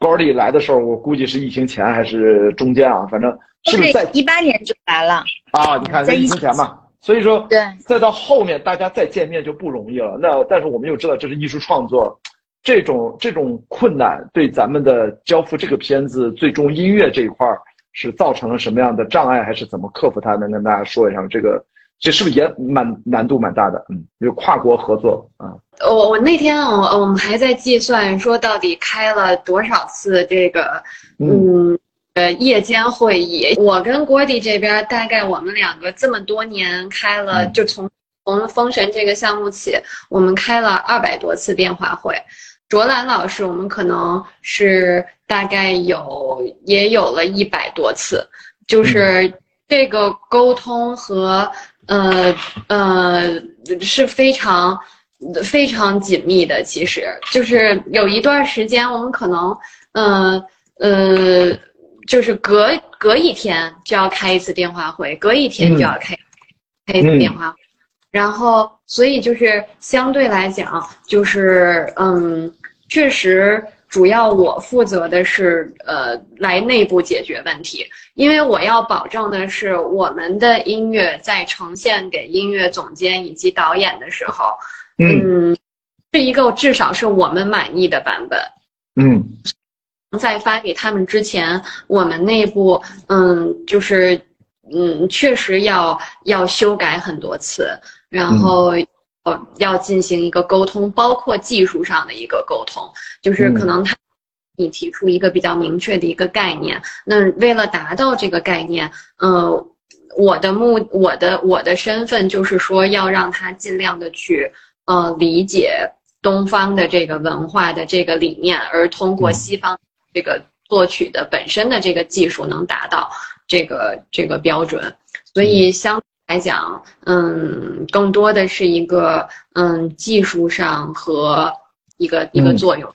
高丽来的时候，我估计是疫情前还是中间啊？反正是不是在一八年就来了啊？你看在疫情前嘛，所以说对，再到后面大家再见面就不容易了。那但是我们又知道这是艺术创作，这种这种困难对咱们的交付这个片子最终音乐这一块是造成了什么样的障碍，还是怎么克服它？能跟大家说一下这个？这是不是也蛮难度蛮大的？嗯，有跨国合作啊。我我那天我我们还在计算说到底开了多少次这个嗯呃夜间会议。我跟郭迪这边大概我们两个这么多年开了，就从从封神这个项目起，我们开了二百多次电话会。卓兰老师，我们可能是大概有也有了一百多次，就是这个沟通和。呃呃是非常非常紧密的，其实就是有一段时间，我们可能，呃呃，就是隔隔一天就要开一次电话会，隔一天就要开开一次电话，然后所以就是相对来讲，就是嗯，确实。主要我负责的是，呃，来内部解决问题，因为我要保证的是，我们的音乐在呈现给音乐总监以及导演的时候，嗯，是一个至少是我们满意的版本。嗯，在发给他们之前，我们内部，嗯，就是，嗯，确实要要修改很多次，然后。呃，要进行一个沟通，包括技术上的一个沟通，就是可能他你提出一个比较明确的一个概念，那为了达到这个概念，呃，我的目，我的我的身份就是说要让他尽量的去呃理解东方的这个文化的这个理念，而通过西方这个作曲的本身的这个技术能达到这个这个标准，所以相。来讲，嗯，更多的是一个嗯技术上和一个一个作用。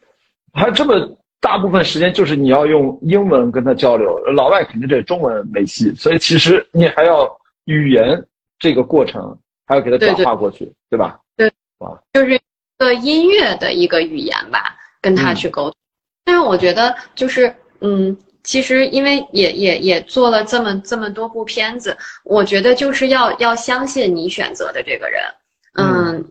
还这么大部分时间就是你要用英文跟他交流，老外肯定这中文没戏，所以其实你还要语言这个过程还要给他转化过去，对吧？对，就是一个音乐的一个语言吧，跟他去沟通。但是我觉得就是嗯。其实，因为也也也做了这么这么多部片子，我觉得就是要要相信你选择的这个人，嗯，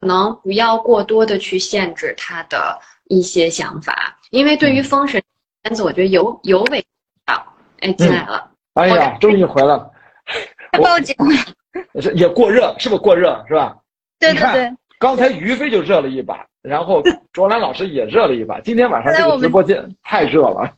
可能不要过多的去限制他的一些想法，因为对于《封神》片子，我觉得尤尤为啊，哎，进来了，哎呀，终于回来了，[LAUGHS] 报警了，也过热，是不是过热是吧？对对对，刚才于飞就热了一把。然后 [LAUGHS] 卓兰老师也热了一把，今天晚上这个直播间太热了。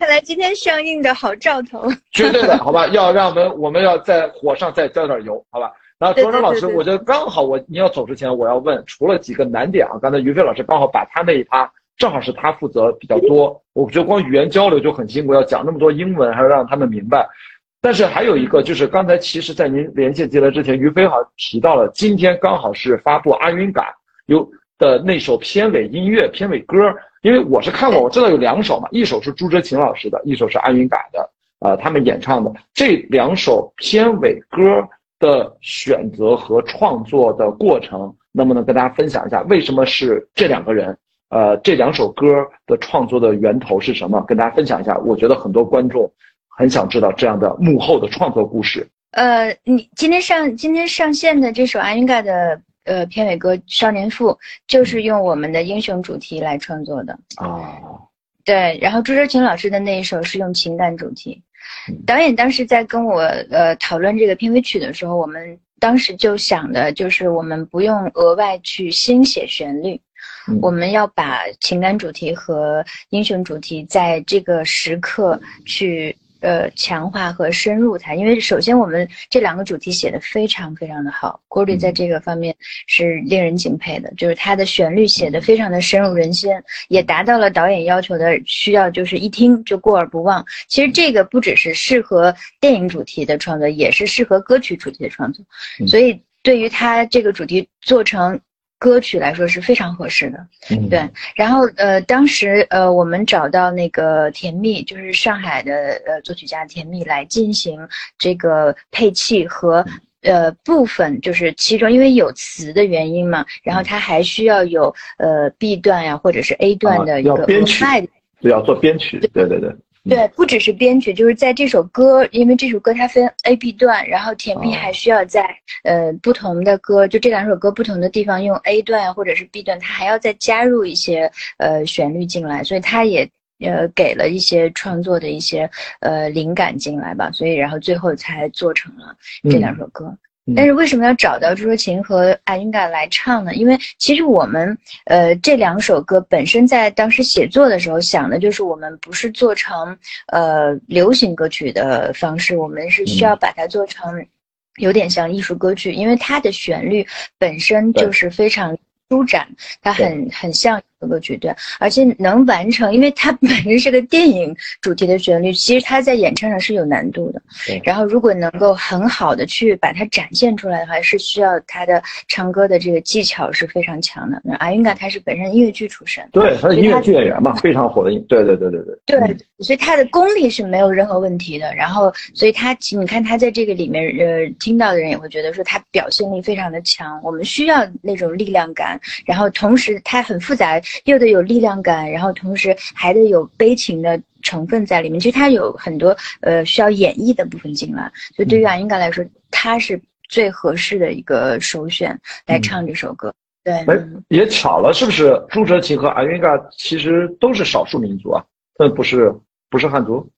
看来今天上映的好兆头。[LAUGHS] 绝对的，好吧，要让我们我们要在火上再浇点油，好吧。然后卓然老师，我觉得刚好我你要走之前，我要问，除了几个难点啊，刚才于飞老师刚好把他那一趴，正好是他负责比较多，我觉得光语言交流就很辛苦，要讲那么多英文，还要让他们明白。但是还有一个，就是刚才其实在您连线进来之前，于飞好像提到了，今天刚好是发布阿云嘎有。的那首片尾音乐、片尾歌，因为我是看过，我知道有两首嘛，一首是朱哲琴老师的，一首是阿云嘎的，呃，他们演唱的这两首片尾歌的选择和创作的过程，能不能跟大家分享一下，为什么是这两个人？呃，这两首歌的创作的源头是什么？跟大家分享一下。我觉得很多观众很想知道这样的幕后的创作故事。呃，你今天上今天上线的这首阿云嘎的呃片尾歌《少年赋》，就是用我们的英雄主题来创作的。哦，对，然后朱哲琴老师的那一首是用情感主题。导演当时在跟我呃讨论这个片尾曲的时候，我们当时就想的就是我们不用额外去新写旋律。我们要把情感主题和英雄主题在这个时刻去呃强化和深入它，因为首先我们这两个主题写的非常非常的好 d y 在这个方面是令人敬佩的，就是他的旋律写的非常的深入人心，也达到了导演要求的需要，就是一听就过耳不忘。其实这个不只是适合电影主题的创作，也是适合歌曲主题的创作，所以对于他这个主题做成。歌曲来说是非常合适的，对。然后呃，当时呃，我们找到那个甜蜜，就是上海的呃作曲家甜蜜来进行这个配器和呃部分，就是其中因为有词的原因嘛，然后它还需要有呃 B 段呀或者是 A 段的一个编曲，对，要做编曲，对对对。对，不只是编曲，就是在这首歌，因为这首歌它分 A、B 段，然后甜蜜还需要在呃不同的歌，就这两首歌不同的地方用 A 段或者是 B 段，它还要再加入一些呃旋律进来，所以它也呃给了一些创作的一些呃灵感进来吧，所以然后最后才做成了这两首歌。但是为什么要找到朱若琴和阿云嘎来唱呢？因为其实我们，呃，这两首歌本身在当时写作的时候想的就是我们不是做成呃流行歌曲的方式，我们是需要把它做成有点像艺术歌剧，因为它的旋律本身就是非常舒展，它很很像。歌曲对，而且能完成，因为它本身是个电影主题的旋律，其实它在演唱上是有难度的。对然后如果能够很好的去把它展现出来的话，是需要他的唱歌的这个技巧是非常强的。那阿云嘎他是本身音乐剧出身，对，他是音乐剧演员嘛，非常火的。对对对对对。对，所以他的功力是没有任何问题的。然后，所以他你看他在这个里面，呃，听到的人也会觉得说他表现力非常的强。我们需要那种力量感，然后同时他很复杂。又得有力量感，然后同时还得有悲情的成分在里面。其实它有很多呃需要演绎的部分进来，所以对于阿云嘎来说，他是最合适的一个首选来唱这首歌。对，哎，也巧了，是不是？朱哲琴和阿云嘎其实都是少数民族啊，嗯，不是，不是汉族。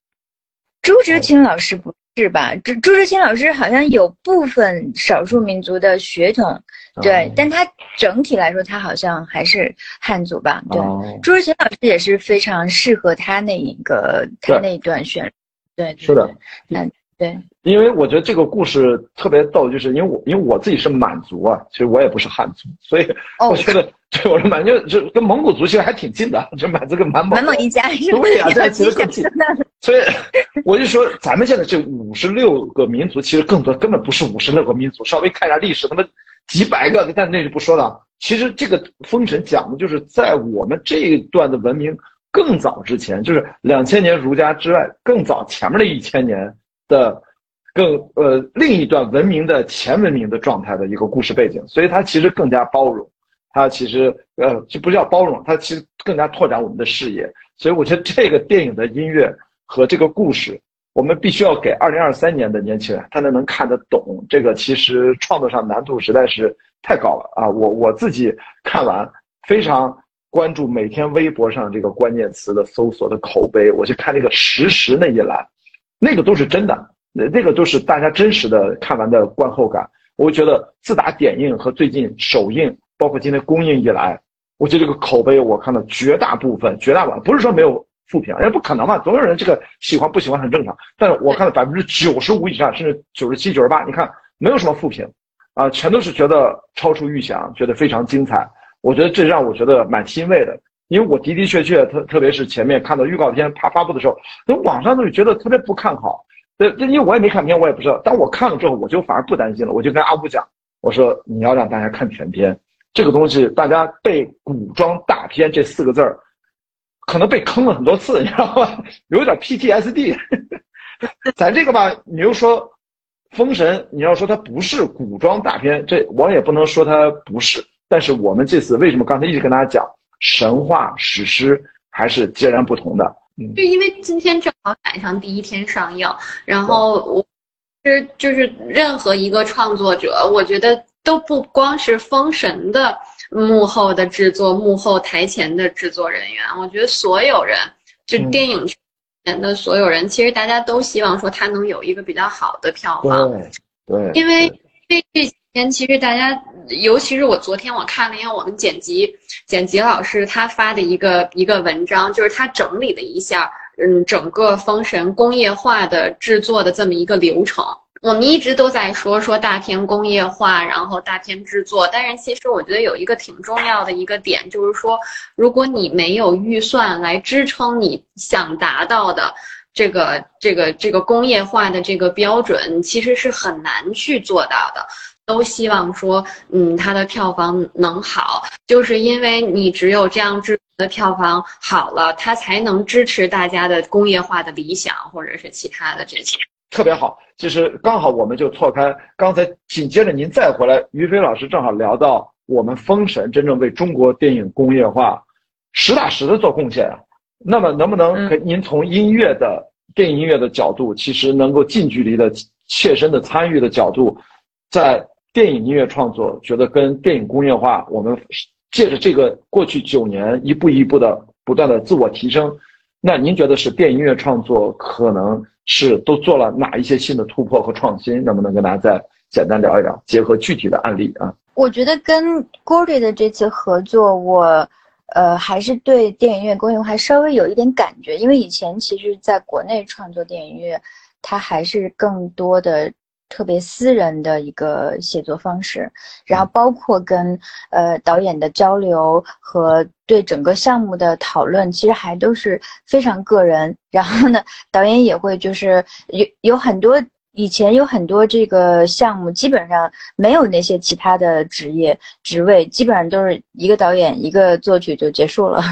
朱哲琴老师不是吧？朱朱哲琴老师好像有部分少数民族的血统。对，但他整体来说，他好像还是汉族吧？对，朱志勤老师也是非常适合他那一个他那一段旋律。对，是的，嗯，对。因为我觉得这个故事特别逗，就是因为我因为我自己是满族啊，其实我也不是汉族，所以我觉得对我是满，就就跟蒙古族其实还挺近的，就满族跟满蒙。满蒙一家。对呀，这其实更近。[LAUGHS] 所以我就说，咱们现在这五十六个民族，其实更多根本不是五十六个民族。稍微看一下历史，他们。几百个，但那就不说了。其实这个《封神》讲的就是在我们这一段的文明更早之前，就是两千年儒家之外更早前面的一千年的更呃另一段文明的前文明的状态的一个故事背景，所以它其实更加包容，它其实呃就不叫包容，它其实更加拓展我们的视野。所以我觉得这个电影的音乐和这个故事。我们必须要给二零二三年的年轻人，他能能看得懂这个，其实创作上难度实在是太高了啊！我我自己看完，非常关注每天微博上这个关键词的搜索的口碑，我去看那个实时那一栏，那个都是真的，那那个都是大家真实的看完的观后感。我觉得自打点映和最近首映，包括今天公映以来，我觉得这个口碑我看到绝大部分，绝大部分不是说没有。负评，也不可能嘛，总有人这个喜欢不喜欢很正常。但是我看了百分之九十五以上，甚至九十七、九十八，你看没有什么负评，啊，全都是觉得超出预想，觉得非常精彩。我觉得这让我觉得蛮欣慰的，因为我的的确确，特特别是前面看到预告片啪发布的时候，那网上都是觉得特别不看好。这这因为我也没看片，我也不知道。当我看了之后，我就反而不担心了。我就跟阿布讲，我说你要让大家看全片，这个东西大家被古装大片这四个字儿。可能被坑了很多次，[LAUGHS] 你知道吗？有点 PTSD。[LAUGHS] 咱这个吧，你又说《封神》，你要说它不是古装大片，这我也不能说它不是。但是我们这次为什么刚才一直跟大家讲神话史诗还是截然不同的？嗯，就因为今天正好赶上第一天上映，然后我是就是任何一个创作者，我觉得都不光是《封神》的幕后的制作、幕后台前的制作人员，我觉得所有人就电影圈的所有人，其实大家都希望说他能有一个比较好的票房，对，因为这这几天其实大家，尤其是我昨天我看了一下我们剪辑剪辑老师他发的一个一个文章，就是他整理了一下。嗯，整个封神工业化的制作的这么一个流程，我们一直都在说说大片工业化，然后大片制作。但是其实我觉得有一个挺重要的一个点，就是说，如果你没有预算来支撑你想达到的这个这个这个工业化的这个标准，其实是很难去做到的。都希望说，嗯，它的票房能好，就是因为你只有这样制。的票房好了，它才能支持大家的工业化的理想，或者是其他的这些。特别好，其实刚好我们就错开。刚才紧接着您再回来，于飞老师正好聊到我们封神真正为中国电影工业化实打实的做贡献啊。那么能不能您从音乐的电影音乐的角度，其实能够近距离的、切身的参与的角度，在电影音乐创作，觉得跟电影工业化我们。借着这个过去九年一步一步的不断的自我提升，那您觉得是电影音乐创作可能是都做了哪一些新的突破和创新？能不能跟大家再简单聊一聊，结合具体的案例啊？我觉得跟 Gordy 的这次合作，我呃还是对电影音乐工业还稍微有一点感觉，因为以前其实在国内创作电影音乐，它还是更多的。特别私人的一个写作方式，然后包括跟呃导演的交流和对整个项目的讨论，其实还都是非常个人。然后呢，导演也会就是有有很多。以前有很多这个项目，基本上没有那些其他的职业职位，基本上都是一个导演一个作曲就结束了。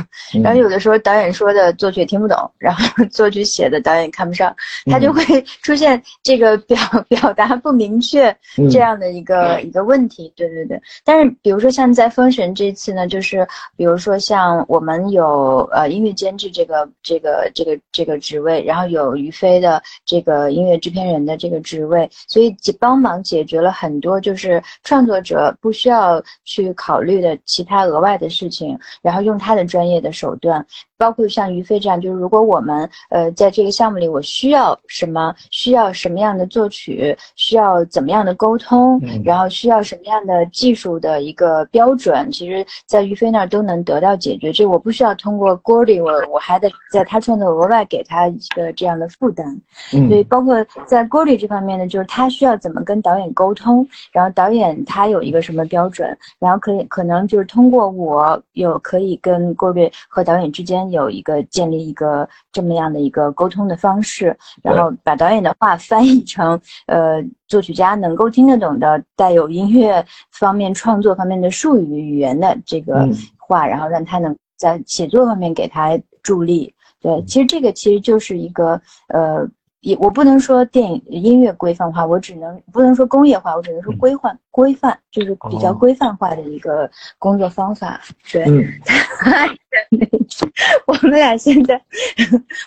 然后有的时候导演说的作曲听不懂，然后 [LAUGHS] 作曲写的导演看不上，他就会 [LAUGHS] 出现这个表 [LAUGHS] 表达不明确这样的一个一个问题。对对对。但是比如说像在封神这次呢，就是比如说像我们有呃音乐监制这个这个这个这个职位，然后有于飞的这个音乐制片人的这个。职位，所以帮忙解决了很多就是创作者不需要去考虑的其他额外的事情，然后用他的专业的手段。包括像于飞这样，就是如果我们呃在这个项目里，我需要什么，需要什么样的作曲，需要怎么样的沟通，然后需要什么样的技术的一个标准，其实，在于飞那儿都能得到解决。这我不需要通过 Gordy，我我还得在他创作额外给他一个这样的负担。所以包括在 Gordy 这方面呢，就是他需要怎么跟导演沟通，然后导演他有一个什么标准，然后可以可能就是通过我有可以跟 Gordy 和导演之间。有一个建立一个这么样的一个沟通的方式，然后把导演的话翻译成呃作曲家能够听得懂的带有音乐方面创作方面的术语语言的这个话，然后让他能在写作方面给他助力。对，其实这个其实就是一个呃。也我不能说电影音乐规范化，我只能不能说工业化，我只能说规范规范，就是比较规范化的一个工作方法。对，[LAUGHS] 我们俩现在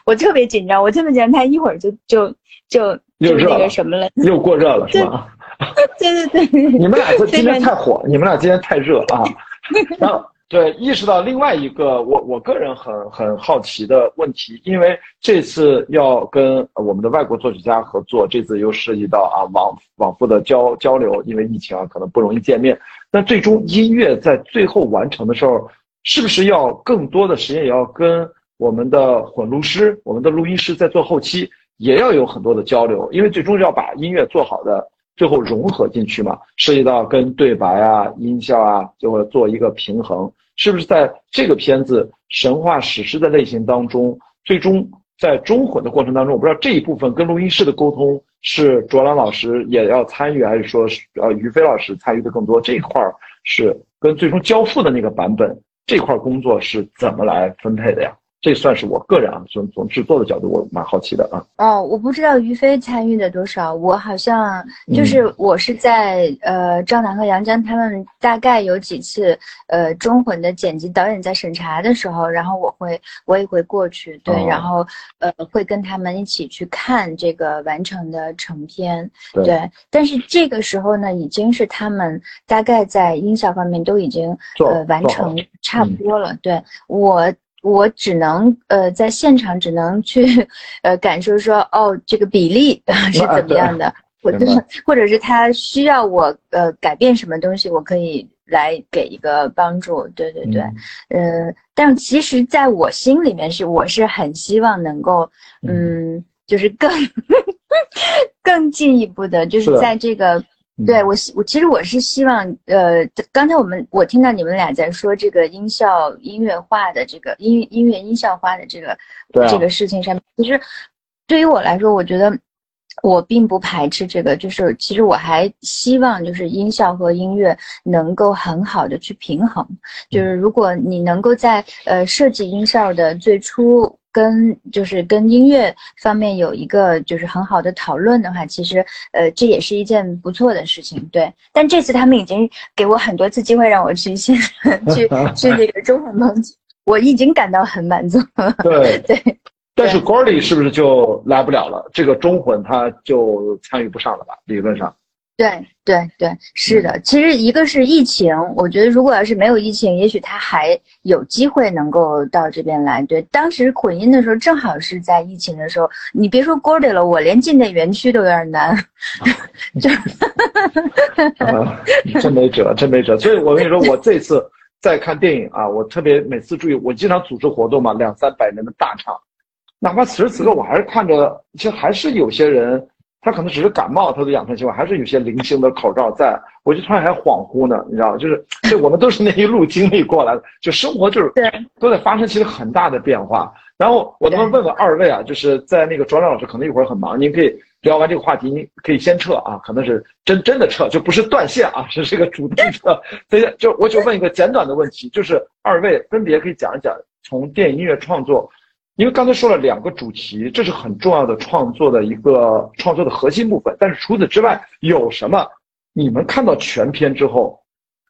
我特别紧张，我特别紧张，他一会儿就就就就那个什么了，又过热了是吧？[LAUGHS] 对对对，你们俩今天太火，你们俩今天太热啊！然后。对，意识到另外一个我我个人很很好奇的问题，因为这次要跟我们的外国作曲家合作，这次又涉及到啊往往复的交交流，因为疫情啊可能不容易见面。那最终音乐在最后完成的时候，是不是要更多的时间也要跟我们的混录师、我们的录音师在做后期，也要有很多的交流，因为最终要把音乐做好的。最后融合进去嘛，涉及到跟对白啊、音效啊，就会做一个平衡，是不是在这个片子神话史诗的类型当中，最终在中混的过程当中，我不知道这一部分跟录音室的沟通是卓兰老师也要参与，还是说呃于飞老师参与的更多？这一块儿是跟最终交付的那个版本这块工作是怎么来分配的呀？这算是我个人啊，从从制作的角度，我蛮好奇的啊。哦，我不知道于飞参与的多少，我好像就是我是在呃赵楠和杨江他们大概有几次呃中混的剪辑导演在审查的时候，然后我会我也会过去，对，然后呃会跟他们一起去看这个完成的成片，对。但是这个时候呢，已经是他们大概在音效方面都已经呃完成差不多了，对我。我只能呃在现场只能去呃感受说哦这个比例 [LAUGHS] 是怎么样的，或者或者是他需要我呃改变什么东西，我可以来给一个帮助。对对对，呃，但其实在我心里面是我是很希望能够嗯就是更 [LAUGHS] 更进一步的，就是在这个。对我，我其实我是希望，呃，刚才我们我听到你们俩在说这个音效音乐化的这个音音乐音效化的这个这个事情上面，其实对于我来说，我觉得我并不排斥这个，就是其实我还希望就是音效和音乐能够很好的去平衡，就是如果你能够在呃设计音效的最初。跟就是跟音乐方面有一个就是很好的讨论的话，其实呃这也是一件不错的事情，对。但这次他们已经给我很多次机会让我去先 [LAUGHS] 去 [LAUGHS] 去那个中混棚，我已经感到很满足了。对对。但是 Gordy 是不是就来不了了？这个中混他就参与不上了吧？理论上。对对对，是的。其实一个是疫情，我觉得如果要是没有疫情，也许他还有机会能够到这边来。对，当时混音的时候正好是在疫情的时候，你别说 Gordy 了，我连进那园区都有点难。就，真没辙，真没辙。所以我跟你说，我这次在看电影啊，我特别每次注意，我经常组织活动嘛，两三百人的大场，哪怕此时此刻，我还是看着，其实还是有些人。他可能只是感冒，他的养成习惯还是有些零星的口罩在，我就突然还恍惚呢，你知道，就是，对，我们都是那一路经历过来的，就生活就是对，都在发生其实很大的变化。然后我能问问二位啊，就是在那个卓亮老师可能一会儿很忙，您可以聊完这个话题，您可以先撤啊，可能是真真的撤，就不是断线啊，是这个主动撤。所以就我就问一个简短的问题，就是二位分别可以讲一讲从电影音乐创作。因为刚才说了两个主题，这是很重要的创作的一个创作的核心部分。但是除此之外，有什么你们看到全片之后，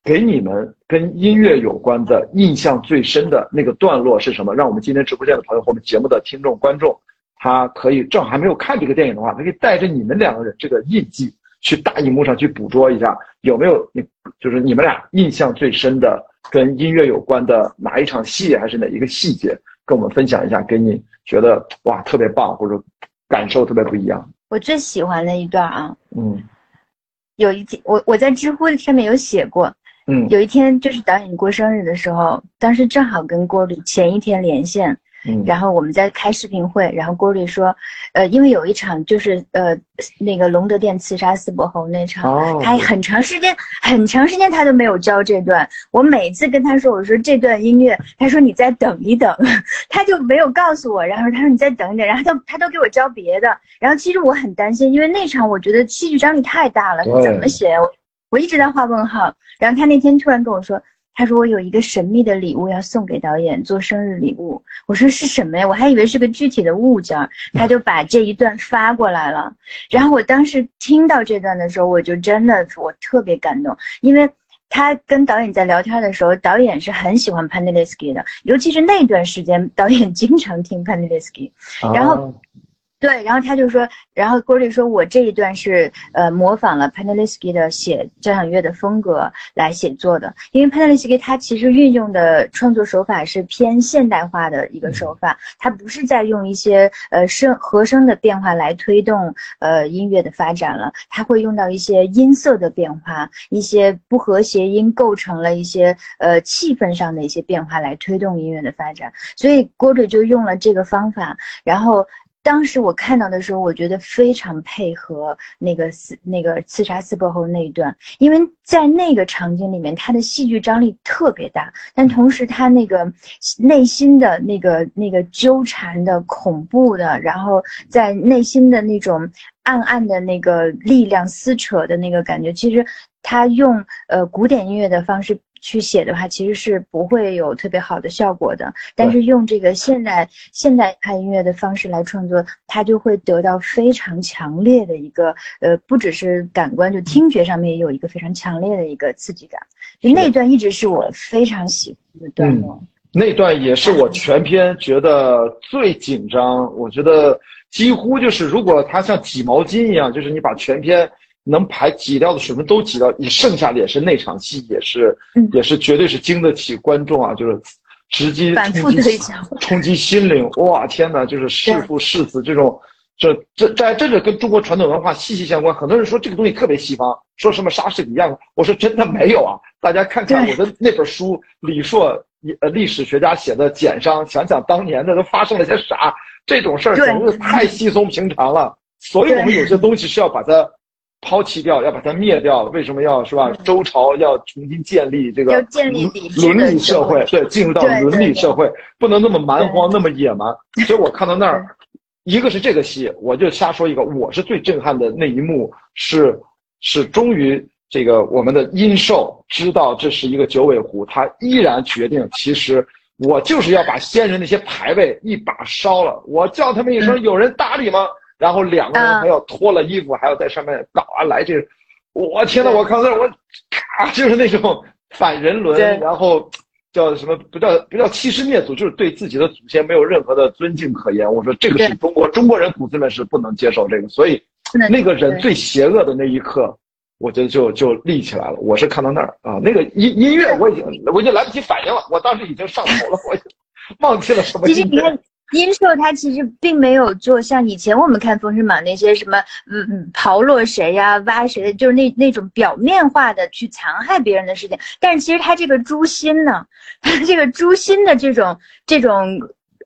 给你们跟音乐有关的印象最深的那个段落是什么？让我们今天直播间的朋友和我们节目的听众观众，他可以正好还没有看这个电影的话，他可以带着你们两个人这个印记去大荧幕上去捕捉一下，有没有你就是你们俩印象最深的跟音乐有关的哪一场戏，还是哪一个细节？跟我们分享一下，给你觉得哇特别棒，或者感受特别不一样。我最喜欢的一段啊，嗯，有一天我我在知乎上面有写过，嗯，有一天就是导演过生日的时候，当时正好跟郭旅前一天连线。然后我们在开视频会，然后郭律说，呃，因为有一场就是呃那个龙德殿刺杀四伯侯那场，他很长时间很长时间他都没有教这段。我每次跟他说，我说这段音乐，他说你再等一等，[LAUGHS] 他就没有告诉我。然后他说你再等一等，然后他他都给我教别的。然后其实我很担心，因为那场我觉得戏剧张力太大了，怎么写？我一直在画问号。然后他那天突然跟我说。他说我有一个神秘的礼物要送给导演做生日礼物。我说是什么呀？我还以为是个具体的物件。他就把这一段发过来了。然后我当时听到这段的时候，我就真的我特别感动，因为他跟导演在聊天的时候，导演是很喜欢 p a n d e l i s k y 的，尤其是那段时间，导演经常听 p a n d e l i s k y 然后。对，然后他就说，然后郭丽说，我这一段是呃模仿了 e l i s k y 的写交响乐的风格来写作的，因为 e l i s k y 他其实运用的创作手法是偏现代化的一个手法，他不是在用一些呃声和声的变化来推动呃音乐的发展了，他会用到一些音色的变化，一些不和谐音构成了一些呃气氛上的一些变化来推动音乐的发展，所以郭丽就用了这个方法，然后。当时我看到的时候，我觉得非常配合那个刺那个刺杀四伯侯那一段，因为在那个场景里面，他的戏剧张力特别大，但同时他那个内心的那个那个纠缠的恐怖的，然后在内心的那种暗暗的那个力量撕扯的那个感觉，其实他用呃古典音乐的方式去写的话，其实是不会有特别好的效果的。但是用这个现代现代派音乐的方式来创作，它就会得到非常强烈的一个呃，不只是感官，就听觉上面也有一个非常强烈的一个刺激感。就那段一直是我非常喜欢的段落。那段也是我全篇觉得最紧张，我觉得几乎就是如果它像挤毛巾一样，就是你把全篇能排挤掉的水分都挤掉，你剩下的也是那场戏，也是也是绝对是经得起观众啊，就是直击冲击冲击心灵。哇天哪，就是弑父弑子这种，这这这这个跟中国传统文化息息相关。很多人说这个东西特别西方，说什么莎士比亚，我说真的没有啊，大家看看我的那本书，李硕。呃，历史学家写的简章，想想当年的都发生了些啥，这种事儿简直是太稀松平常了。所以我们有些东西是要把它抛弃掉，要把它灭掉。为什么要是吧？周朝要重新建立这个伦理社会，对，进入到伦理社会，不能那么蛮荒，那么野蛮。[LAUGHS] 所以我看到那儿，一个是这个戏，我就瞎说一个，我是最震撼的那一幕是是终于。这个我们的殷寿知道这是一个九尾狐，他依然决定，其实我就是要把先人那些牌位一把烧了。我叫他们一声，有人搭理吗？然后两个人还要脱了衣服，还要在上面搞啊来这，我天呐，我看那我，咔就是那种反人伦，然后叫什么不叫不叫欺师灭祖，就是对自己的祖先没有任何的尊敬可言。我说这个是中国中国人骨子里面是不能接受这个，所以那个人最邪恶的那一刻。我觉得就就立起来了。我是看到那儿啊，那个音音乐我已经我已经来不及反应了，我当时已经上头了，我忘记了什么。其实你看，殷寿他其实并没有做像以前我们看《封神榜》那些什么嗯嗯刨落谁呀、挖谁的，就是那那种表面化的去残害别人的事情。但是其实他这个诛心呢，他这个诛心的这种这种。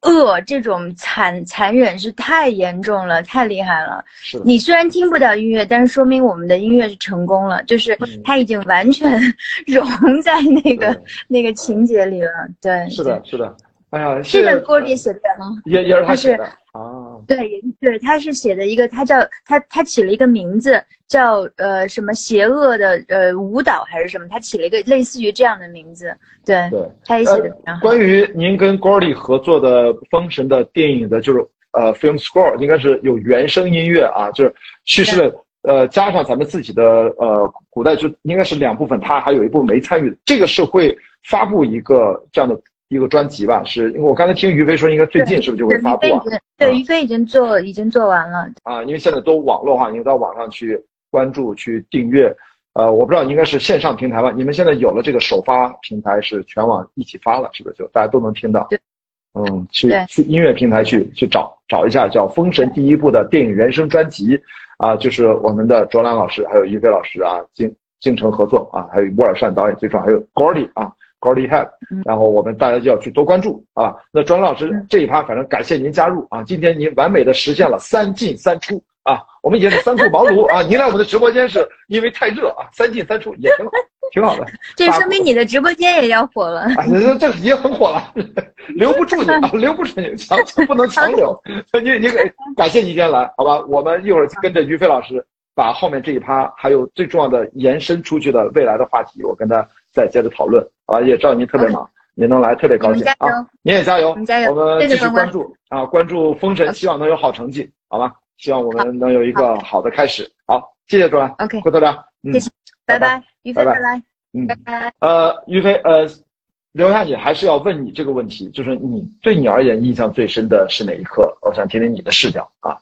恶这种残残忍是太严重了，太厉害了。是你虽然听不到音乐，但是说明我们的音乐是成功了，就是他已经完全 [LAUGHS] 融在那个那个情节里了。对，是的，是的。哎呀，这个郭丽写的吗？也也是他写的。啊，对对，他是写的一个，他叫他他起了一个名字叫呃什么邪恶的呃舞蹈还是什么，他起了一个类似于这样的名字。对对，他也写的非常好。关于您跟 Gordy 合作的《封神》的电影的，就是呃 film score，应该是有原声音乐啊，就是叙事的呃加上咱们自己的呃古代就应该是两部分，他还有一部分没参与，这个是会发布一个这样的。一个专辑吧，是因为我刚才听于飞说，应该最近是不是就会发布啊？对，于飞已经做，已经做完了啊。因为现在都网络化，你到网上去关注、去订阅。呃，我不知道应该是线上平台吧？你们现在有了这个首发平台，是全网一起发了，是不是就大家都能听到？对，嗯，去去音乐平台去去找找一下，叫《封神》第一部的电影原声专辑啊，就是我们的卓兰老师还有于飞老师啊，京京城合作啊，还有乌尔善导演，最重要还有 Gordy 啊。高丽 have，然后我们大家就要去多关注啊。那庄老师这一趴，反正感谢您加入啊。今天您完美的实现了三进三出啊。我们也是三顾茅庐 [LAUGHS] 啊。您来我们的直播间是因为太热啊，三进三出也挺好，挺好的。[LAUGHS] 这说明你的直播间也要火了。啊，这这已经很火了，留不住你 [LAUGHS] 啊，留不住你，强不能强留。你你给感谢你今天来，好吧？我们一会儿跟着于飞老师，把后面这一趴还有最重要的延伸出去的未来的话题，我跟他再接着讨论。啊，也知道您特别忙，您能来特别高兴啊！您也加油，我们继续关注啊，关注封神，希望能有好成绩，好吧？希望我们能有一个好的开始。好，谢谢主任，OK，回头聊，谢谢，拜拜，于飞，拜拜，嗯，拜拜。呃，于飞，呃，留下你还是要问你这个问题，就是你对你而言印象最深的是哪一刻？我想听听你的视角啊。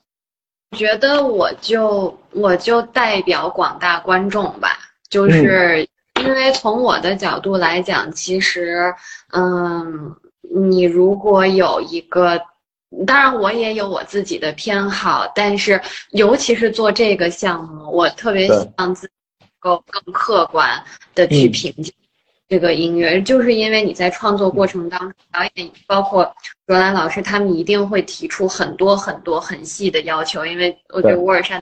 我觉得我就我就代表广大观众吧，就是。因为从我的角度来讲，其实，嗯，你如果有一个，当然我也有我自己的偏好，但是尤其是做这个项目，我特别希望自己能够更客观的去评价这个音乐，就是因为你在创作过程当中，导演包括卓兰老师他们一定会提出很多很多很细的要求，因为我觉得沃尔善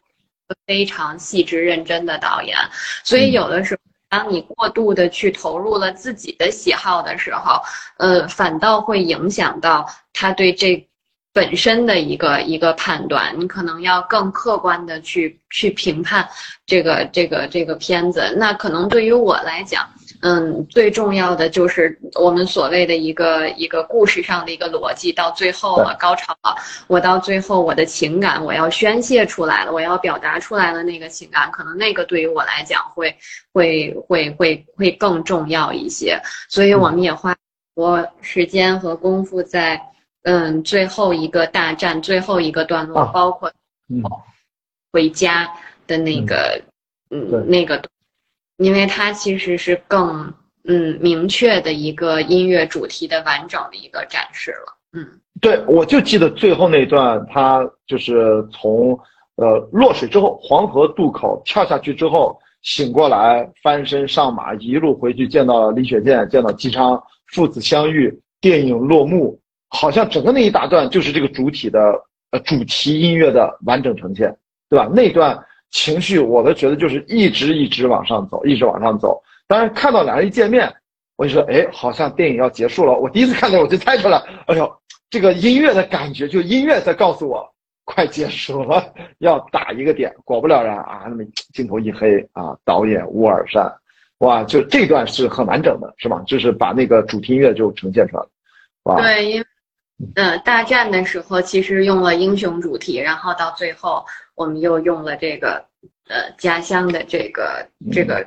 非常细致认真的导演，所以有的时候。当你过度的去投入了自己的喜好的时候，呃，反倒会影响到他对这本身的一个一个判断。你可能要更客观的去去评判这个这个这个片子。那可能对于我来讲，嗯，最重要的就是我们所谓的一个一个故事上的一个逻辑，到最后了，高潮了，我到最后我的情感我要宣泄出来了，我要表达出来了那个情感，可能那个对于我来讲会会会会会更重要一些，所以我们也花多时间和功夫在嗯最后一个大战最后一个段落，包括回家的那个。嗯，那个，因为它其实是更嗯明确的一个音乐主题的完整的一个展示了。嗯，对，我就记得最后那段，他就是从呃落水之后，黄河渡口跳下去之后醒过来，翻身上马，一路回去见到李雪健，见到姬昌父子相遇，电影落幕，好像整个那一大段就是这个主体的呃主题音乐的完整呈现，对吧？那段。情绪，我都觉得就是一直一直往上走，一直往上走。当然看到两人一见面，我就说，哎，好像电影要结束了。我第一次看到，我就猜出来，哎呦，这个音乐的感觉，就音乐在告诉我，快结束了，要打一个点。果不了然啊，那么镜头一黑啊，导演乌尔善，哇，就这段是很完整的，是吧？就是把那个主题音乐就呈现出来了，哇。对，因。呃，大战的时候其实用了英雄主题，然后到最后我们又用了这个呃家乡的这个这个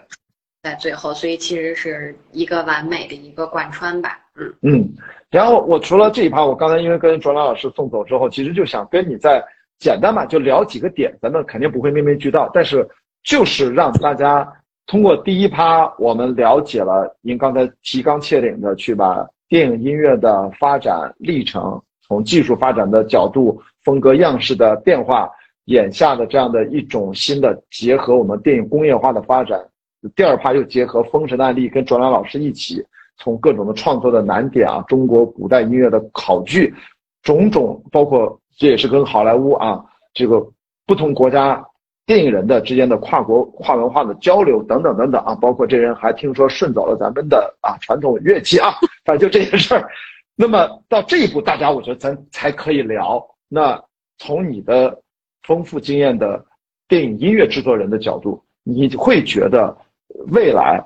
在最后，所以其实是一个完美的一个贯穿吧。嗯嗯，然后我除了这一趴，我刚才因为跟卓兰老师送走之后，其实就想跟你再简单嘛，就聊几个点，咱们肯定不会面面俱到，但是就是让大家通过第一趴，我们了解了您刚才提纲挈领的去把。电影音乐的发展历程，从技术发展的角度、风格样式的变化，眼下的这样的一种新的结合，我们电影工业化的发展。第二趴又结合封神的案例，跟卓兰老师一起，从各种的创作的难点啊，中国古代音乐的考据，种种，包括这也是跟好莱坞啊，这个不同国家。电影人的之间的跨国跨文化的交流等等等等啊，包括这人还听说顺走了咱们的啊传统乐器啊，[LAUGHS] 反正就这些事儿。那么到这一步，大家我觉得咱才可以聊。那从你的丰富经验的电影音乐制作人的角度，你会觉得未来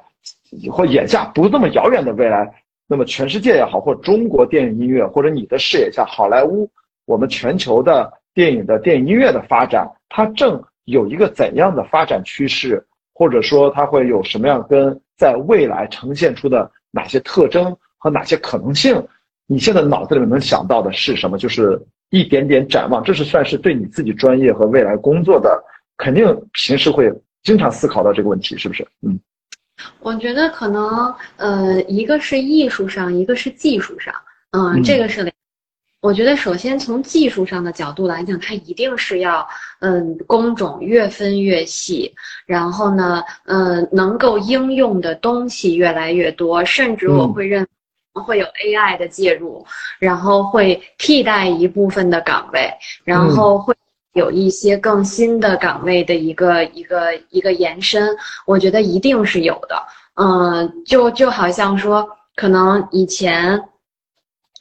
或眼下不那么遥远的未来，那么全世界也好，或中国电影音乐，或者你的视野下好莱坞，我们全球的电影的电影音乐的发展，它正。有一个怎样的发展趋势，或者说它会有什么样跟在未来呈现出的哪些特征和哪些可能性？你现在脑子里面能想到的是什么？就是一点点展望，这是算是对你自己专业和未来工作的，肯定平时会经常思考到这个问题，是不是？嗯，我觉得可能，呃，一个是艺术上，一个是技术上，嗯，这个是两。我觉得，首先从技术上的角度来讲，它一定是要，嗯，工种越分越细，然后呢，嗯，能够应用的东西越来越多，甚至我会认会有 AI 的介入，然后会替代一部分的岗位，然后会有一些更新的岗位的一个一个一个延伸，我觉得一定是有的。嗯，就就好像说，可能以前。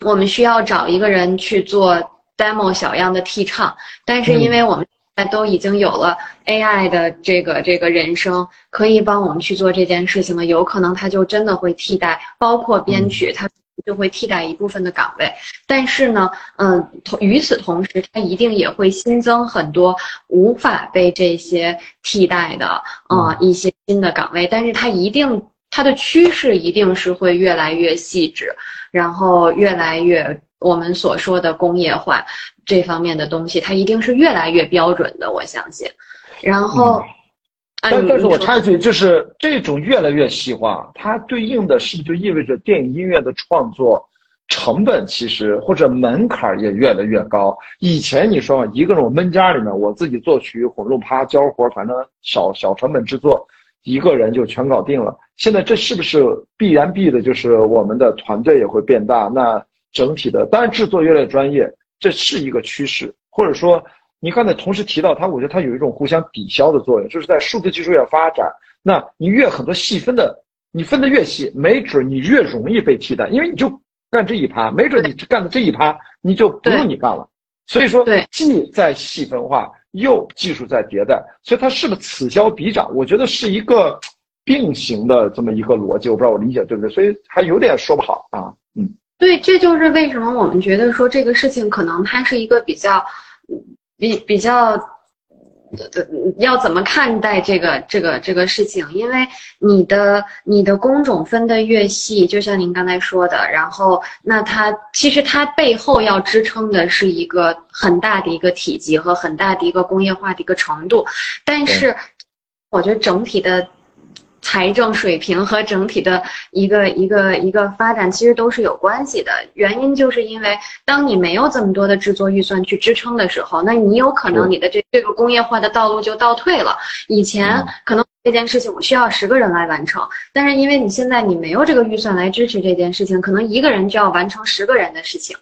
我们需要找一个人去做 demo 小样的替唱，但是因为我们现在都已经有了 AI 的这个这个人声，可以帮我们去做这件事情了，有可能它就真的会替代，包括编曲，它就会替代一部分的岗位。但是呢，嗯，同与此同时，它一定也会新增很多无法被这些替代的嗯一些新的岗位。但是它一定，它的趋势一定是会越来越细致。然后越来越我们所说的工业化这方面的东西，它一定是越来越标准的，我相信。然后，但但是我插一句，就是这种越来越细化，它对应的是不是就意味着电影音乐的创作成本其实或者门槛也越来越高？以前你说嘛，一个人我闷家里面，我自己作曲、混录、趴、交活，反正小小成本制作。一个人就全搞定了。现在这是不是必然必的？就是我们的团队也会变大，那整体的当然制作越来越专业，这是一个趋势。或者说，你刚才同时提到它，我觉得它有一种互相抵消的作用，就是在数字技术越发展，那你越很多细分的，你分的越细，没准你越容易被替代，因为你就干这一趴，没准你干的这一趴你就不用你干了。所以说，既在细分化。又技术在迭代，所以它是不是此消彼长？我觉得是一个并行的这么一个逻辑，我不知道我理解对不对，所以还有点说不好啊。嗯，对，这就是为什么我们觉得说这个事情可能它是一个比较，比比较。要怎么看待这个这个这个事情？因为你的你的工种分得越细，就像您刚才说的，然后那它其实它背后要支撑的是一个很大的一个体积和很大的一个工业化的一个程度，但是我觉得整体的。财政水平和整体的一个一个一个发展其实都是有关系的。原因就是因为当你没有这么多的制作预算去支撑的时候，那你有可能你的这这个工业化的道路就倒退了。以前可能这件事情我需要十个人来完成，但是因为你现在你没有这个预算来支持这件事情，可能一个人就要完成十个人的事情，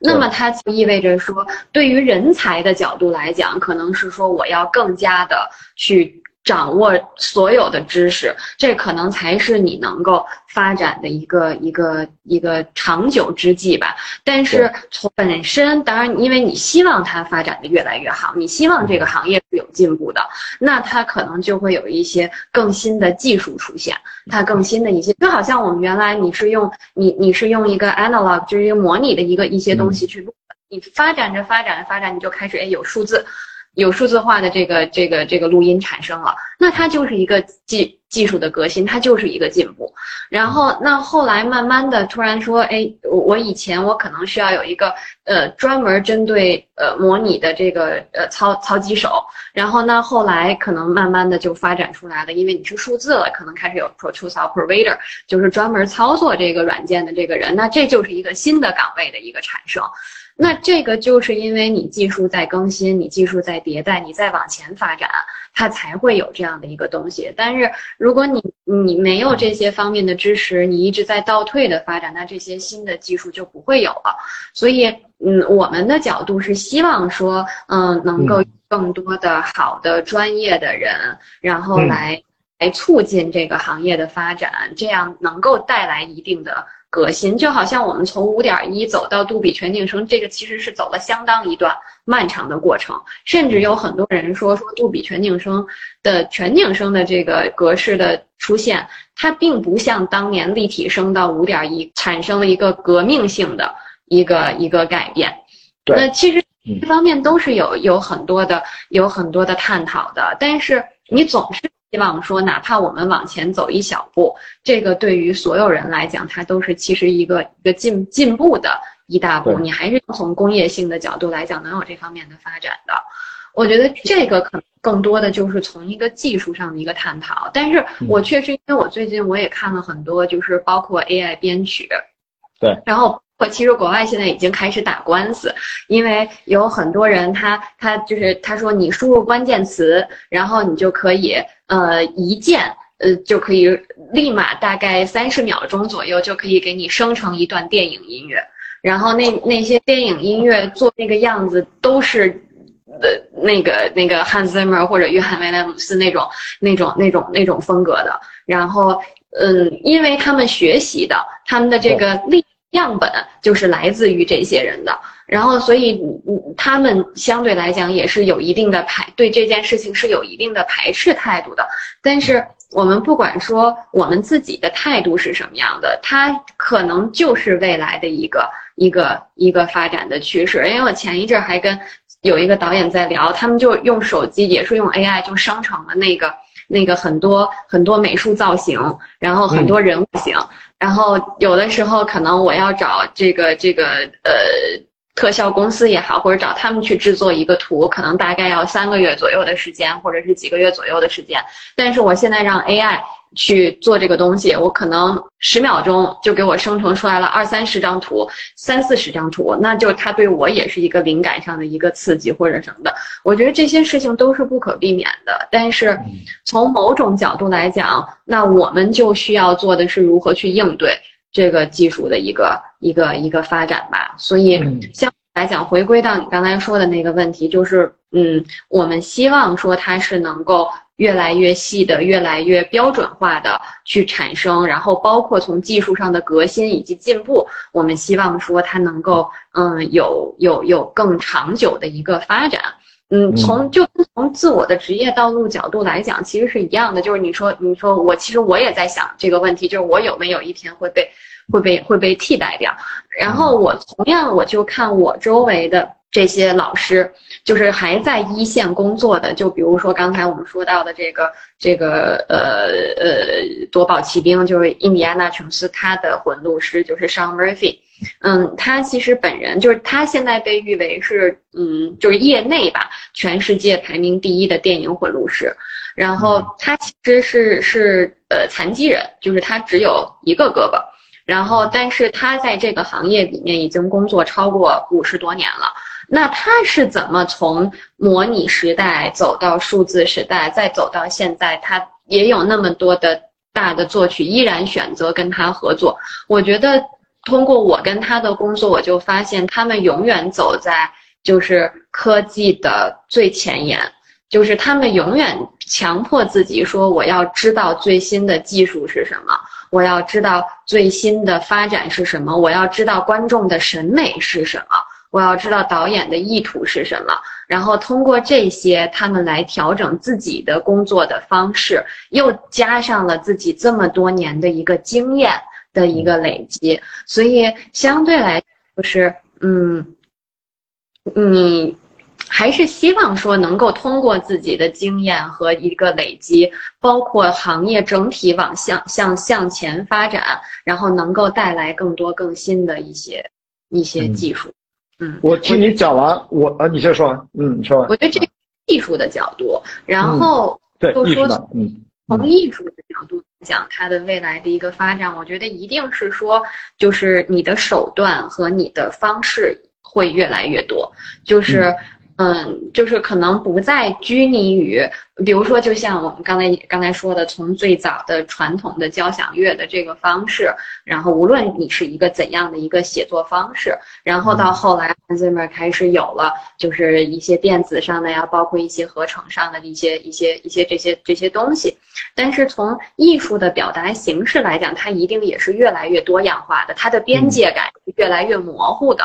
那么它就意味着说，对于人才的角度来讲，可能是说我要更加的去。掌握所有的知识，这可能才是你能够发展的一个一个一个长久之计吧。但是从本身，当然，因为你希望它发展的越来越好，你希望这个行业是有进步的，那它可能就会有一些更新的技术出现，它更新的一些，就好像我们原来你是用你你是用一个 analog，就是一个模拟的一个一些东西去录，你发展着发展着发展，你就开始哎有数字。有数字化的这个这个这个录音产生了，那它就是一个技技术的革新，它就是一个进步。然后那后来慢慢的突然说，哎，我以前我可能需要有一个呃专门针对呃模拟的这个呃操操机手，然后那后来可能慢慢的就发展出来了，因为你是数字了，可能开始有 Pro Tools Operator，就是专门操作这个软件的这个人，那这就是一个新的岗位的一个产生。那这个就是因为你技术在更新，你技术在迭代，你在往前发展，它才会有这样的一个东西。但是如果你你没有这些方面的知识，你一直在倒退的发展，那这些新的技术就不会有了。所以，嗯，我们的角度是希望说，嗯，能够更多的好的专业的人，然后来来促进这个行业的发展，这样能够带来一定的。革新就好像我们从五点一走到杜比全景声，这个其实是走了相当一段漫长的过程。甚至有很多人说，说杜比全景声的全景声的这个格式的出现，它并不像当年立体声到五点一产生了一个革命性的一个一个改变。那其实这方面都是有有很多的有很多的探讨的，但是你总是。希望说，哪怕我们往前走一小步，这个对于所有人来讲，它都是其实一个一个进进步的一大步。你还是从工业性的角度来讲，能有这方面的发展的。我觉得这个可能更多的就是从一个技术上的一个探讨。但是我确实，因为我最近我也看了很多，就是包括 AI 编曲，对，然后。其实国外现在已经开始打官司，因为有很多人他他就是他说你输入关键词，然后你就可以呃一键呃就可以立马大概三十秒钟左右就可以给你生成一段电影音乐，然后那那些电影音乐做那个样子都是呃那个那个汉斯 Zimmer 或者约翰威廉姆斯那种那种那种那种风格的，然后嗯，因为他们学习的他们的这个力。样本就是来自于这些人的，然后所以他们相对来讲也是有一定的排对这件事情是有一定的排斥态度的。但是我们不管说我们自己的态度是什么样的，它可能就是未来的一个一个一个发展的趋势。因为我前一阵还跟有一个导演在聊，他们就用手机也是用 AI 就生成了那个那个很多很多美术造型，然后很多人物型。然后有的时候可能我要找这个这个呃特效公司也好，或者找他们去制作一个图，可能大概要三个月左右的时间，或者是几个月左右的时间。但是我现在让 AI。去做这个东西，我可能十秒钟就给我生成出来了二三十张图，三四十张图，那就它对我也是一个灵感上的一个刺激或者什么的。我觉得这些事情都是不可避免的，但是从某种角度来讲，那我们就需要做的是如何去应对这个技术的一个一个一个发展吧。所以，相来讲，回归到你刚才说的那个问题，就是嗯，我们希望说它是能够。越来越细的、越来越标准化的去产生，然后包括从技术上的革新以及进步，我们希望说它能够，嗯，有有有更长久的一个发展。嗯，从就从自我的职业道路角度来讲，其实是一样的。就是你说，你说我其实我也在想这个问题，就是我有没有一天会被会被会被替代掉？然后我同样我就看我周围的这些老师，就是还在一线工作的，就比如说刚才我们说到的这个这个呃呃夺宝奇兵，就是印第安纳琼斯他的混路师就是 Sean Murphy。嗯，他其实本人就是他现在被誉为是嗯，就是业内吧，全世界排名第一的电影混录师。然后他其实是是呃残疾人，就是他只有一个胳膊。然后，但是他在这个行业里面已经工作超过五十多年了。那他是怎么从模拟时代走到数字时代，再走到现在？他也有那么多的大的作曲，依然选择跟他合作。我觉得。通过我跟他的工作，我就发现他们永远走在就是科技的最前沿，就是他们永远强迫自己说我要知道最新的技术是什么，我要知道最新的发展是什么，我要知道观众的审美是什么，我要知道导演的意图是什么，然后通过这些，他们来调整自己的工作的方式，又加上了自己这么多年的一个经验。的一个累积，所以相对来就是，嗯，你还是希望说能够通过自己的经验和一个累积，包括行业整体往向向向前发展，然后能够带来更多更新的一些一些技术。嗯，我听你讲完，我啊，你先说完，嗯，你说完。我觉得这技术的角度，然后对艺术的，嗯。从艺术的角度讲，它的未来的一个发展，我觉得一定是说，就是你的手段和你的方式会越来越多，就是。嗯，就是可能不再拘泥于，比如说，就像我们刚才刚才说的，从最早的传统的交响乐的这个方式，然后无论你是一个怎样的一个写作方式，然后到后来 Hans Zimmer 开始有了，就是一些电子上的呀，包括一些合成上的一些一些一些这些这些东西，但是从艺术的表达形式来讲，它一定也是越来越多样化的，它的边界感越来越模糊的。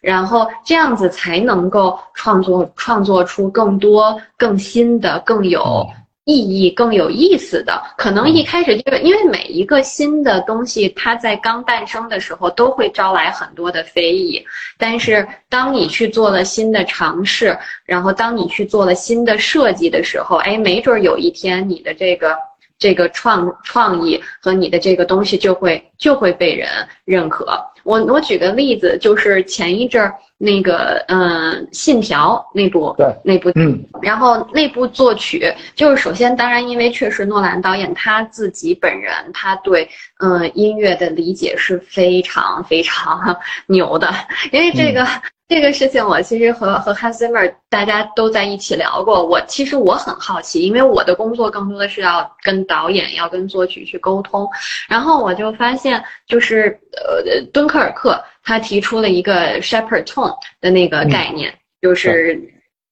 然后这样子才能够创作创作出更多更新的、更有意义、更有意思的。可能一开始就是因为每一个新的东西，它在刚诞生的时候都会招来很多的非议。但是当你去做了新的尝试，然后当你去做了新的设计的时候，哎，没准有一天你的这个。这个创创意和你的这个东西就会就会被人认可。我我举个例子，就是前一阵儿那个嗯《信条》那部对那部嗯，然后那部作曲就是首先当然因为确实诺兰导演他自己本人他对嗯音乐的理解是非常非常 [LAUGHS] 牛的，因为这个。这个事情我其实和和 Hans Zimmer 大家都在一起聊过。我其实我很好奇，因为我的工作更多的是要跟导演、要跟作曲去沟通。然后我就发现，就是呃，敦刻尔克他提出了一个 Shepherd Tone 的那个概念，就是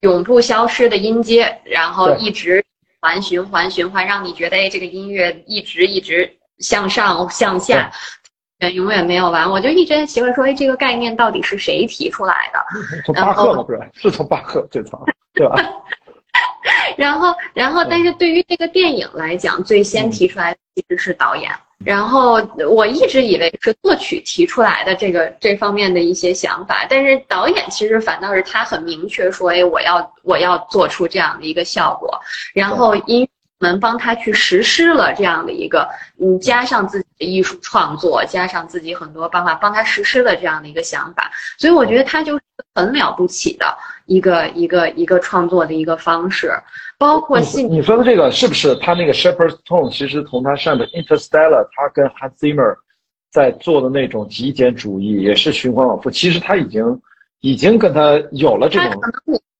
永不消失的音阶，然后一直环循环循环，让你觉得哎，这个音乐一直一直向上向下。永远没有完，我就一直在奇怪说，哎，这个概念到底是谁提出来的？[LAUGHS] 从巴赫吗？不是，是从巴赫最早，对吧？[LAUGHS] 然后，然后，但是对于这个电影来讲，最先提出来的其实是导演。然后我一直以为是作曲提出来的这个这方面的一些想法，但是导演其实反倒是他很明确说，哎，我要我要做出这样的一个效果，然后音。们帮他去实施了这样的一个，嗯，加上自己的艺术创作，加上自己很多办法，帮他实施了这样的一个想法，所以我觉得他就是很了不起的一个一个一个创作的一个方式，包括信。你说的这个是不是他那个 Shepherd's Tone？其实从他上的 Interstellar，他跟 Hans Zimmer 在做的那种极简主义也是循环往复。其实他已经已经跟他有了这种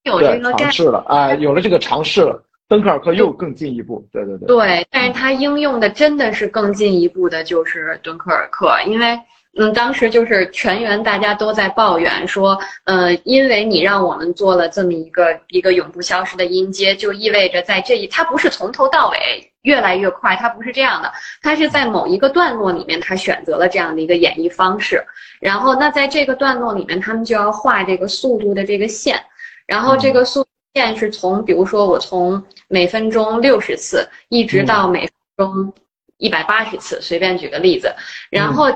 对尝试了，啊，有了这个尝试了。敦刻尔克又更进一步，对对对，对，但是它应用的真的是更进一步的，就是敦刻尔克，因为，嗯，当时就是全员大家都在抱怨说，呃，因为你让我们做了这么一个一个永不消失的音阶，就意味着在这一，它不是从头到尾越来越快，它不是这样的，它是在某一个段落里面，它选择了这样的一个演绎方式，然后那在这个段落里面，他们就要画这个速度的这个线，然后这个速。线是从，比如说我从每分钟六十次，一直到每分钟一百八十次，随便举个例子。然后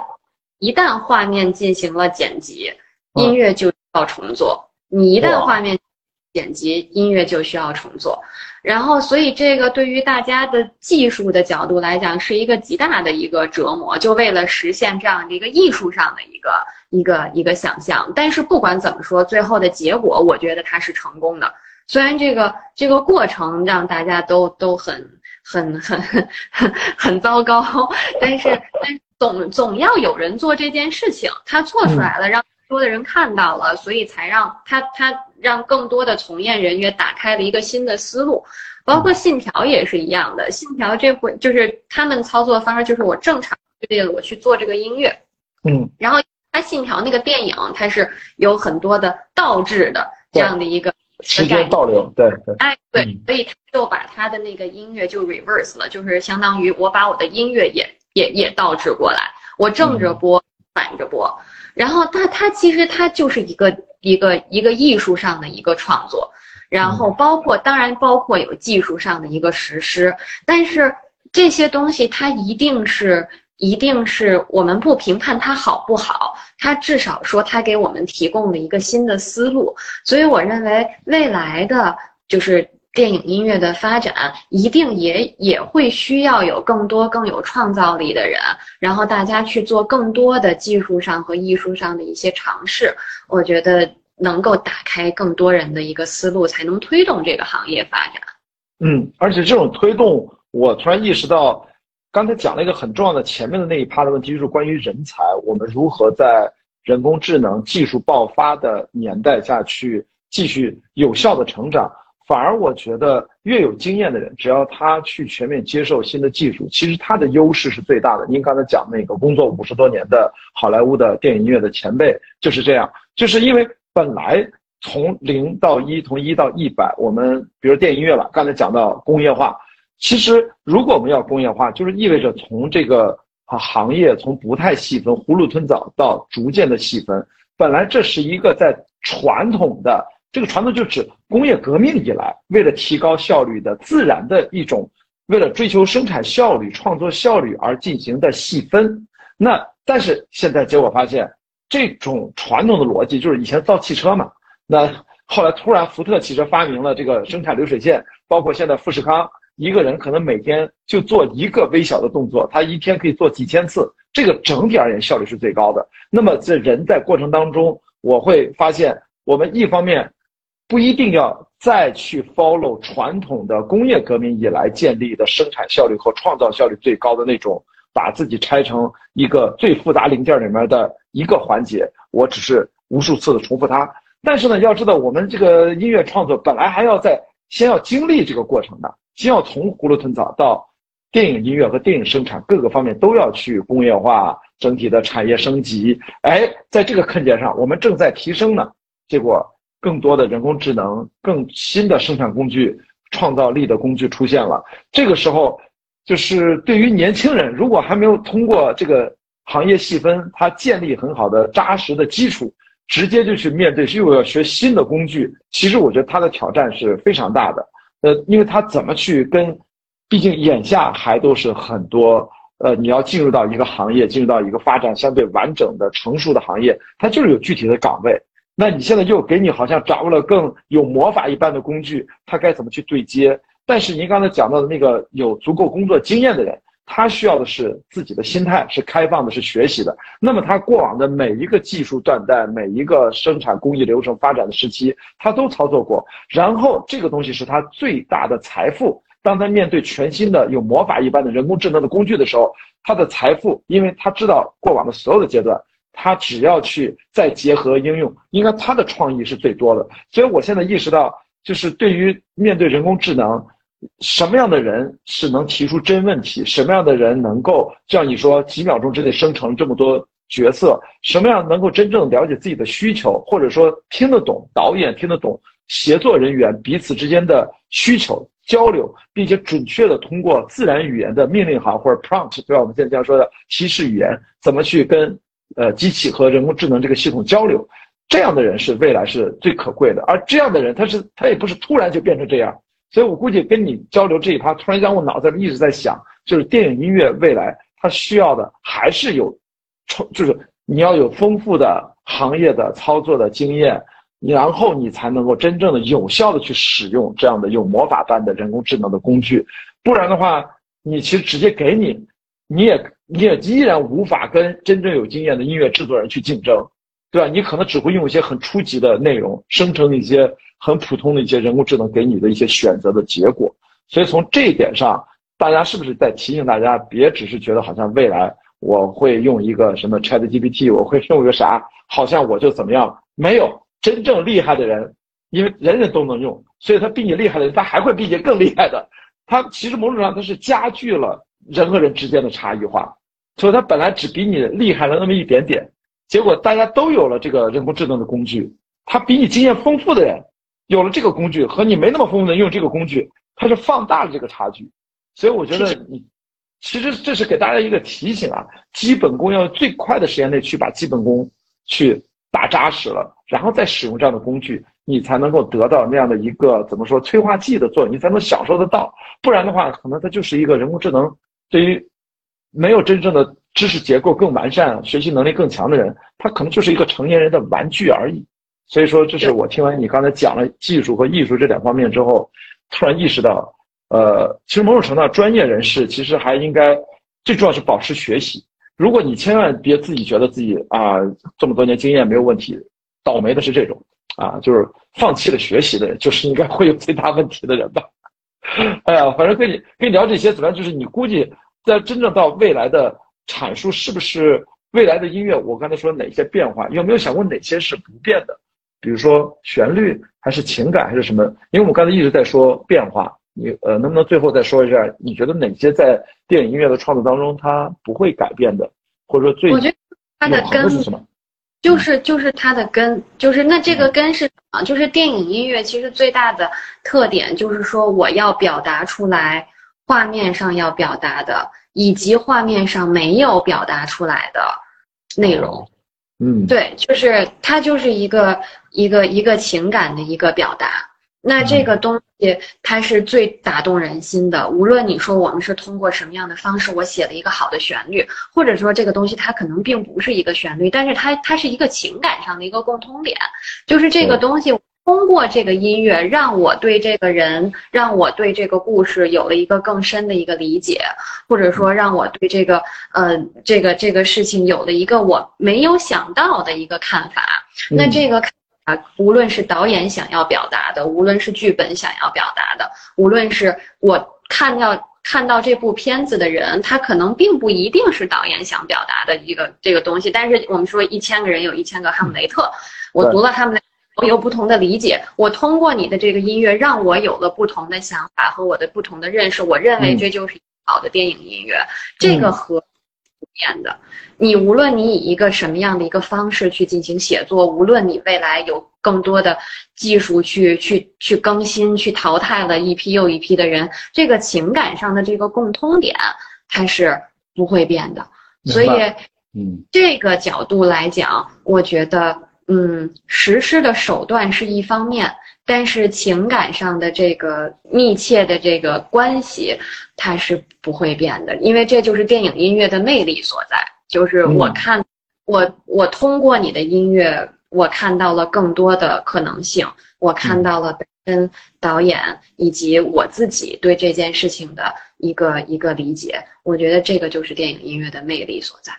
一旦画面进行了剪辑，音乐就要重做。你一旦画面剪辑，音乐就需要重做。然后，所以这个对于大家的技术的角度来讲，是一个极大的一个折磨，就为了实现这样的一个艺术上的一个一个一个想象。但是不管怎么说，最后的结果，我觉得它是成功的。虽然这个这个过程让大家都都很很很很很糟糕，但是 [LAUGHS] 但总总要有人做这件事情，他做出来了，让更多的人看到了，所以才让他他。让更多的从业人员打开了一个新的思路，包括信条也是一样的。信条这回就是他们操作方式，就是我正常决定了我去做这个音乐，嗯，然后他信条那个电影它是有很多的倒置的这样的一个时间倒流，对对，哎对，所以他就把他的那个音乐就 reverse 了，就是相当于我把我的音乐也也也倒置过来，我正着播，反着播。然后他他其实他就是一个一个一个艺术上的一个创作，然后包括当然包括有技术上的一个实施，但是这些东西它一定是一定是我们不评判它好不好，它至少说它给我们提供了一个新的思路，所以我认为未来的就是。电影音乐的发展一定也也会需要有更多更有创造力的人，然后大家去做更多的技术上和艺术上的一些尝试。我觉得能够打开更多人的一个思路，才能推动这个行业发展。嗯，而且这种推动，我突然意识到，刚才讲了一个很重要的前面的那一趴的问题，就是关于人才，我们如何在人工智能技术爆发的年代下去继续有效的成长。反而我觉得，越有经验的人，只要他去全面接受新的技术，其实他的优势是最大的。您刚才讲那个工作五十多年的好莱坞的电影音乐的前辈就是这样，就是因为本来从零到一，从一到一百，我们比如电影音乐了，刚才讲到工业化，其实如果我们要工业化，就是意味着从这个行业从不太细分、囫囵吞枣到逐渐的细分。本来这是一个在传统的。这个传统就指工业革命以来，为了提高效率的自然的一种，为了追求生产效率、创作效率而进行的细分。那但是现在结果发现，这种传统的逻辑就是以前造汽车嘛，那后来突然福特汽车发明了这个生产流水线，包括现在富士康，一个人可能每天就做一个微小的动作，他一天可以做几千次，这个整体而言效率是最高的。那么这人在过程当中，我会发现我们一方面。不一定要再去 follow 传统的工业革命以来建立的生产效率和创造效率最高的那种，把自己拆成一个最复杂零件里面的一个环节。我只是无数次的重复它。但是呢，要知道我们这个音乐创作本来还要在先要经历这个过程的，先要从葫芦屯草到电影音乐和电影生产各个方面都要去工业化，整体的产业升级。哎，在这个坑点上，我们正在提升呢，结果。更多的人工智能、更新的生产工具、创造力的工具出现了。这个时候，就是对于年轻人，如果还没有通过这个行业细分，他建立很好的扎实的基础，直接就去面对又要学新的工具，其实我觉得他的挑战是非常大的。呃，因为他怎么去跟，毕竟眼下还都是很多呃，你要进入到一个行业，进入到一个发展相对完整的成熟的行业，它就是有具体的岗位。那你现在又给你好像掌握了更有魔法一般的工具，他该怎么去对接？但是您刚才讲到的那个有足够工作经验的人，他需要的是自己的心态是开放的，是学习的。那么他过往的每一个技术断代，每一个生产工艺流程发展的时期，他都操作过。然后这个东西是他最大的财富。当他面对全新的有魔法一般的人工智能的工具的时候，他的财富，因为他知道过往的所有的阶段。他只要去再结合应用，应该他的创意是最多的。所以我现在意识到，就是对于面对人工智能，什么样的人是能提出真问题，什么样的人能够像你说几秒钟之内生成这么多角色，什么样能够真正了解自己的需求，或者说听得懂导演听得懂协作人员彼此之间的需求交流，并且准确的通过自然语言的命令行或者 prompt，对吧？我们现在经常说的提示语言，怎么去跟。呃，机器和人工智能这个系统交流，这样的人是未来是最可贵的，而这样的人他是他也不是突然就变成这样，所以我估计跟你交流这一趴，突然间我脑子里一直在想，就是电影音乐未来它需要的还是有，就是你要有丰富的行业的操作的经验，然后你才能够真正的有效的去使用这样的有魔法般的人工智能的工具，不然的话，你其实直接给你，你也你也依然无法跟真正有经验的音乐制作人去竞争。对吧？你可能只会用一些很初级的内容生成一些很普通的一些人工智能给你的一些选择的结果。所以从这一点上，大家是不是在提醒大家，别只是觉得好像未来我会用一个什么 Chat GPT，我会用一个啥，好像我就怎么样？没有真正厉害的人，因为人人都能用，所以他比你厉害的人，他还会比你更厉害的。他其实某种上他是加剧了人和人之间的差异化，所以他本来只比你厉害了那么一点点。结果大家都有了这个人工智能的工具，他比你经验丰富的人有了这个工具，和你没那么丰富的用这个工具，它是放大了这个差距。所以我觉得你其实这是给大家一个提醒啊，基本功要最快的时间内去把基本功去打扎实了，然后再使用这样的工具，你才能够得到那样的一个怎么说催化剂的作用，你才能享受得到。不然的话，可能它就是一个人工智能对于没有真正的。知识结构更完善、学习能力更强的人，他可能就是一个成年人的玩具而已。所以说，这是我听完你刚才讲了技术和艺术这两方面之后，突然意识到，呃，其实某种程度上，专业人士其实还应该最重要是保持学习。如果你千万别自己觉得自己啊这么多年经验没有问题，倒霉的是这种啊，就是放弃了学习的人，就是应该会有最大问题的人吧。[LAUGHS] 哎呀，反正跟你跟你聊这些，怎么样？就是你估计在真正到未来的。阐述是不是未来的音乐？我刚才说哪些变化？有没有想过哪些是不变的？比如说旋律，还是情感，还是什么？因为我们刚才一直在说变化，你呃，能不能最后再说一下？你觉得哪些在电影音乐的创作当中它不会改变的，或者说最我觉得它的根是什么？就是就是它的根，就是那这个根是啊，就是电影音乐其实最大的特点就是说我要表达出来画面上要表达的。以及画面上没有表达出来的内容，嗯，对，就是它就是一个一个一个情感的一个表达。那这个东西它是最打动人心的。无论你说我们是通过什么样的方式，我写了一个好的旋律，或者说这个东西它可能并不是一个旋律，但是它它是一个情感上的一个共通点，就是这个东西。通过这个音乐，让我对这个人，让我对这个故事有了一个更深的一个理解，或者说让我对这个，呃，这个这个事情有了一个我没有想到的一个看法。那这个啊，无论是导演想要表达的，无论是剧本想要表达的，无论是我看到看到这部片子的人，他可能并不一定是导演想表达的一个这个东西。但是我们说，一千个人有一千个哈姆雷特，我读了哈姆雷。我有不同的理解，我通过你的这个音乐，让我有了不同的想法和我的不同的认识。我认为这就是好的电影音乐，这个和不变的。你无论你以一个什么样的一个方式去进行写作，无论你未来有更多的技术去去去更新、去淘汰了一批又一批的人，这个情感上的这个共通点它是不会变的。所以，嗯，这个角度来讲，我觉得。嗯，实施的手段是一方面，但是情感上的这个密切的这个关系，它是不会变的，因为这就是电影音乐的魅力所在。就是我看，我我通过你的音乐，我看到了更多的可能性，我看到了本身导演以及我自己对这件事情的一个一个理解。我觉得这个就是电影音乐的魅力所在。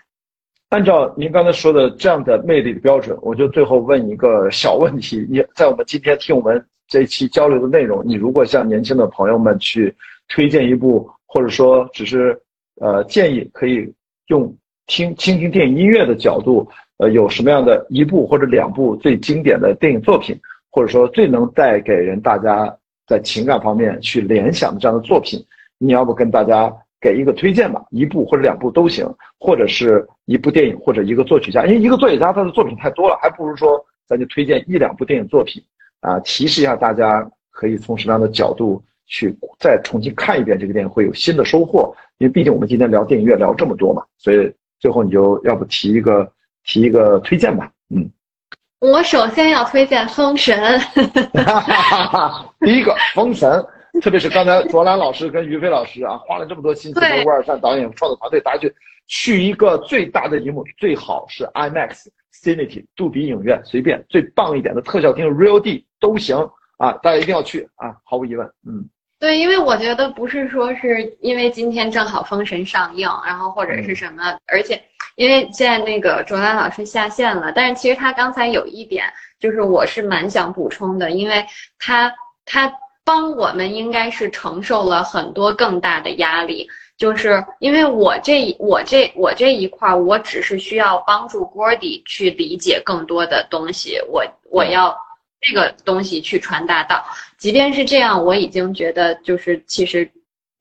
按照您刚才说的这样的魅力的标准，我就最后问一个小问题：你在我们今天听我们这一期交流的内容，你如果向年轻的朋友们去推荐一部，或者说只是呃建议可以用听倾听电影音乐的角度，呃有什么样的一部或者两部最经典的电影作品，或者说最能带给人大家在情感方面去联想的这样的作品，你要不跟大家？给一个推荐吧，一部或者两部都行，或者是一部电影或者一个作曲家，因为一个作曲家他的作品太多了，还不如说咱就推荐一两部电影作品啊，提示一下大家可以从什么样的角度去再重新看一遍这个电影，会有新的收获。因为毕竟我们今天聊电影院聊这么多嘛，所以最后你就要不提一个提一个推荐吧，嗯。我首先要推荐《封神》[LAUGHS] 第一个《封神》，[LAUGHS] 特别是刚才卓兰老师跟于飞老师啊，花了这么多心思，跟乌尔善导演创作团队，大家去去一个最大的荧幕，最好是 IMAX、Cinity、杜比影院，随便最棒一点的特效厅 Real D 都行啊，大家一定要去啊，毫无疑问，嗯。对，因为我觉得不是说是因为今天正好《封神》上映，然后或者是什么，而且因为现在那个卓兰老师下线了，但是其实他刚才有一点，就是我是蛮想补充的，因为他他帮我们应该是承受了很多更大的压力，就是因为我这我这我这一块，我只是需要帮助 Gordy 去理解更多的东西，我我要。这个东西去传达到，即便是这样，我已经觉得就是其实，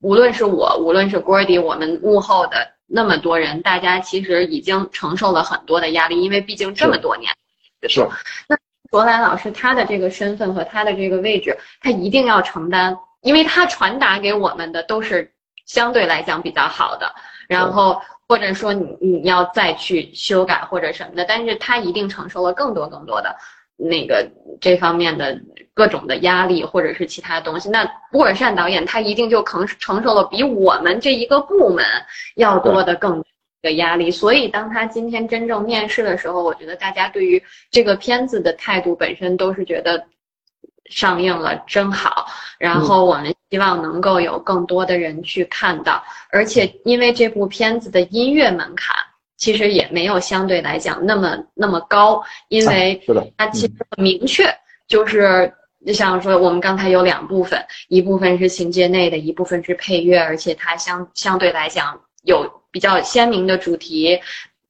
无论是我，无论是 Gordy，我们幕后的那么多人，大家其实已经承受了很多的压力，因为毕竟这么多年。是。那卓兰老师他的这个身份和他的这个位置，他一定要承担，因为他传达给我们的都是相对来讲比较好的，然后或者说你你要再去修改或者什么的，但是他一定承受了更多更多的。那个这方面的各种的压力，或者是其他东西，那乌尔善导演他一定就承承受了比我们这一个部门要多的更的压力。所以当他今天真正面试的时候，我觉得大家对于这个片子的态度本身都是觉得上映了真好。然后我们希望能够有更多的人去看到，而且因为这部片子的音乐门槛。其实也没有相对来讲那么那么高，因为它其实很明确，就是你像说我们刚才有两部分，一部分是情节内的，一部分是配乐，而且它相相对来讲有比较鲜明的主题，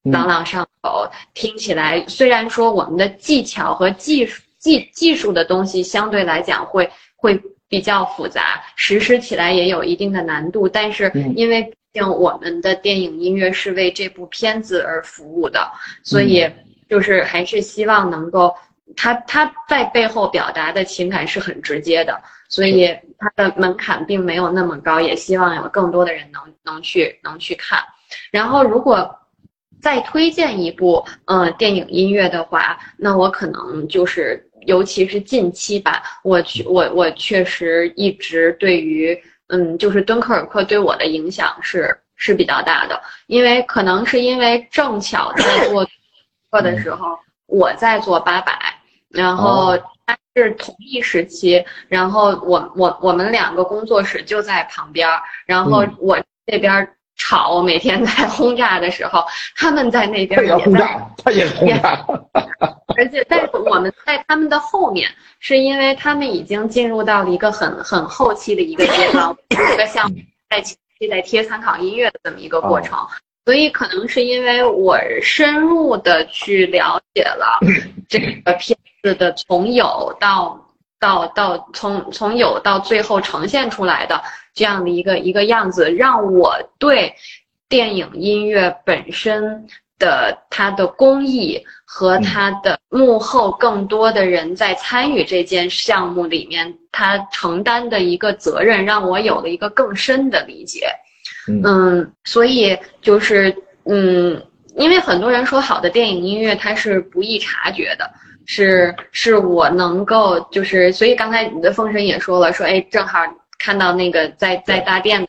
朗朗上口，听起来虽然说我们的技巧和技术技技术的东西相对来讲会会比较复杂，实施起来也有一定的难度，但是因为。毕竟我们的电影音乐是为这部片子而服务的，所以就是还是希望能够，他他在背后表达的情感是很直接的，所以他的门槛并没有那么高，也希望有更多的人能能去能去看。然后如果再推荐一部嗯电影音乐的话，那我可能就是尤其是近期吧，我去我我确实一直对于。嗯，就是敦刻尔克对我的影响是是比较大的，因为可能是因为正巧在做 [COUGHS] 课的时候，我在做八百，然后他是同一时期，然后我我我们两个工作室就在旁边，然后我这边吵，每天在轰炸的时候，他们在那边也轰炸，他也轰炸。[LAUGHS] 而且，但是我们在他们的后面，是因为他们已经进入到了一个很很后期的一个阶段，[LAUGHS] 这个项目在期在贴参考音乐的这么一个过程，所以可能是因为我深入的去了解了 [LAUGHS] 这个片子的从有到到到从从有到最后呈现出来的这样的一个一个样子，让我对电影音乐本身。的它的工艺和它的幕后更多的人在参与这件项目里面，他承担的一个责任，让我有了一个更深的理解。嗯，所以就是嗯，因为很多人说好的电影音乐它是不易察觉的，是是我能够就是，所以刚才你的风神也说了，说哎，正好看到那个在在大殿。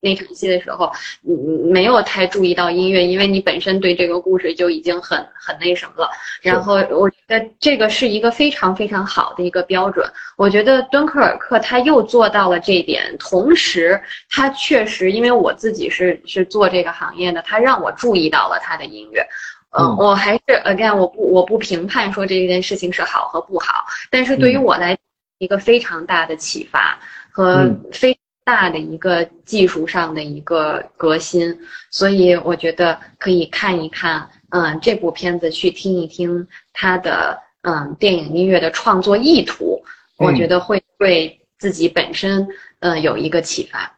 那场戏的时候，你没有太注意到音乐，因为你本身对这个故事就已经很很那什么了。然后我觉得这个是一个非常非常好的一个标准。我觉得敦刻尔克他又做到了这一点，同时他确实，因为我自己是是做这个行业的，他让我注意到了他的音乐。嗯，我还是 again，我不我不评判说这件事情是好和不好，但是对于我来一个非常大的启发和非。大的一个技术上的一个革新，所以我觉得可以看一看，嗯，这部片子去听一听它的嗯电影音乐的创作意图，我觉得会对自己本身嗯有一个启发。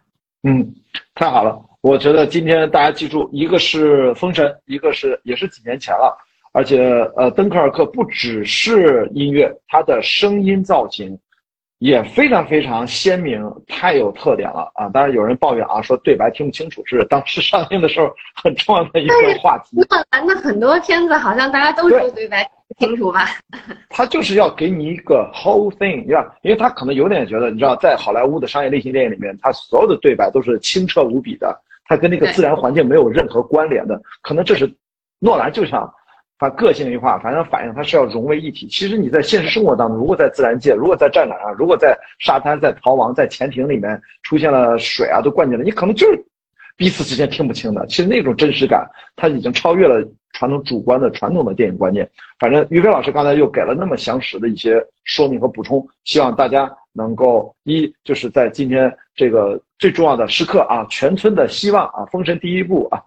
嗯，太好了，我觉得今天大家记住，一个是封神，一个是也是几年前了，而且呃，敦刻尔克不只是音乐，它的声音造型。也非常非常鲜明，太有特点了啊！当然有人抱怨啊，说对白听不清楚，是当时上映的时候很重要的一个话题。诺兰的很多片子好像大家都说对白听不清楚吧？[LAUGHS] 他就是要给你一个 whole thing，对吧？因为他可能有点觉得，你知道，在好莱坞的商业类型电影里面，他所有的对白都是清澈无比的，他跟那个自然环境没有任何关联的。可能这是诺兰就想把个性一化，反正反映它是要融为一体。其实你在现实生活当中，如果在自然界，如果在战场上，如果在沙滩、在逃亡、在潜艇里面出现了水啊，都灌进来，你可能就是彼此之间听不清的。其实那种真实感，它已经超越了。传统主观的传统的电影观念，反正于飞老师刚才又给了那么详实的一些说明和补充，希望大家能够一就是在今天这个最重要的时刻啊，全村的希望啊，封神第一部啊，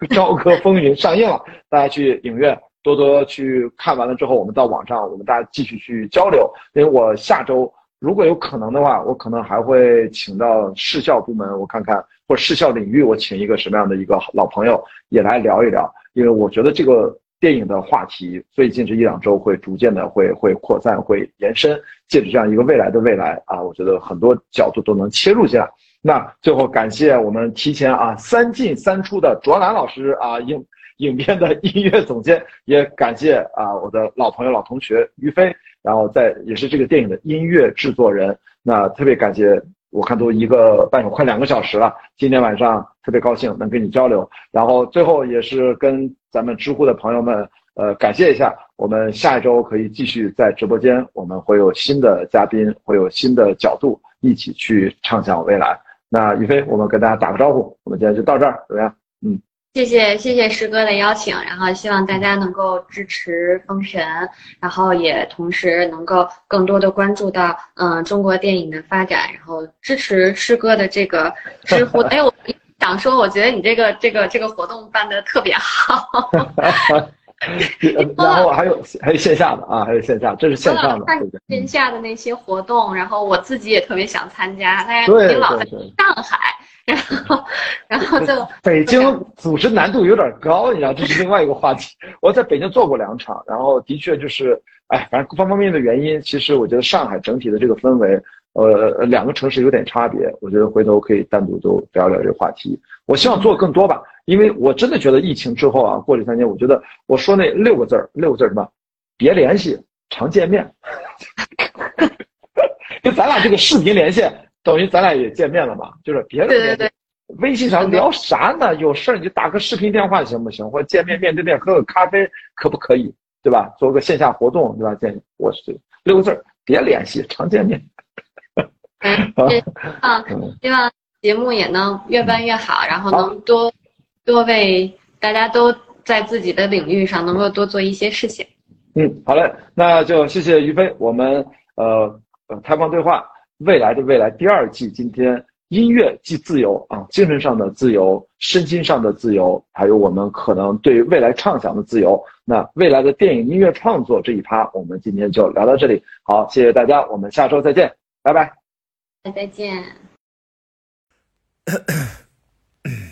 《朝歌风云》上映了，大家去影院多多去看完了之后，我们到网上我们大家继续去交流，因为我下周如果有可能的话，我可能还会请到视效部门，我看看或者视效领域，我请一个什么样的一个老朋友也来聊一聊。因为我觉得这个电影的话题最近这一两周会逐渐的会会扩散会延伸，借着这样一个未来的未来啊，我觉得很多角度都能切入进来。那最后感谢我们提前啊三进三出的卓兰老师啊影影片的音乐总监，也感谢啊我的老朋友老同学于飞，然后在也是这个电影的音乐制作人。那特别感谢。我看都一个半小快两个小时了，今天晚上特别高兴能跟你交流，然后最后也是跟咱们知乎的朋友们，呃，感谢一下，我们下一周可以继续在直播间，我们会有新的嘉宾，会有新的角度，一起去畅想未来。那宇飞，我们跟大家打个招呼，我们今天就到这儿，怎么样？嗯。谢谢谢谢师哥的邀请，然后希望大家能够支持封神，然后也同时能够更多的关注到嗯中国电影的发展，然后支持师哥的这个知乎。哎，我想说，我觉得你这个这个这个活动办的特别好。[LAUGHS] 然后还有还有线下的啊，还有线下，这是线上的？线下的那些活动，然后我自己也特别想参加，但是您老在上海。然后，然后就 [LAUGHS] 北京组织难度有点高，你知道，这是另外一个话题。我在北京做过两场，然后的确就是，哎，反正方方面面的原因，其实我觉得上海整体的这个氛围，呃，两个城市有点差别。我觉得回头可以单独都聊聊这个话题。我希望做更多吧，因为我真的觉得疫情之后啊，过这三年，我觉得我说那六个字儿，六个字儿什么？别联系，常见面。[LAUGHS] 就咱俩这个视频连线。等于咱俩也见面了嘛，就是别的微信上聊啥呢？有事儿你就打个视频电话行不行？或者见面面对面喝个咖啡可不可以？对吧？做个线下活动，对吧？建议我是六个字儿：别联系，常见面。啊，[LAUGHS] 希望节目也能越办越好，然后能多多为大家都在自己的领域上能够多做一些事情。嗯，好嘞，那就谢谢于飞，我们呃呃开放对话。未来的未来第二季，今天音乐即自由啊，精神上的自由，身心上的自由，还有我们可能对未来畅想的自由。那未来的电影音乐创作这一趴，我们今天就聊到这里。好，谢谢大家，我们下周再见，拜拜。再见。[COUGHS]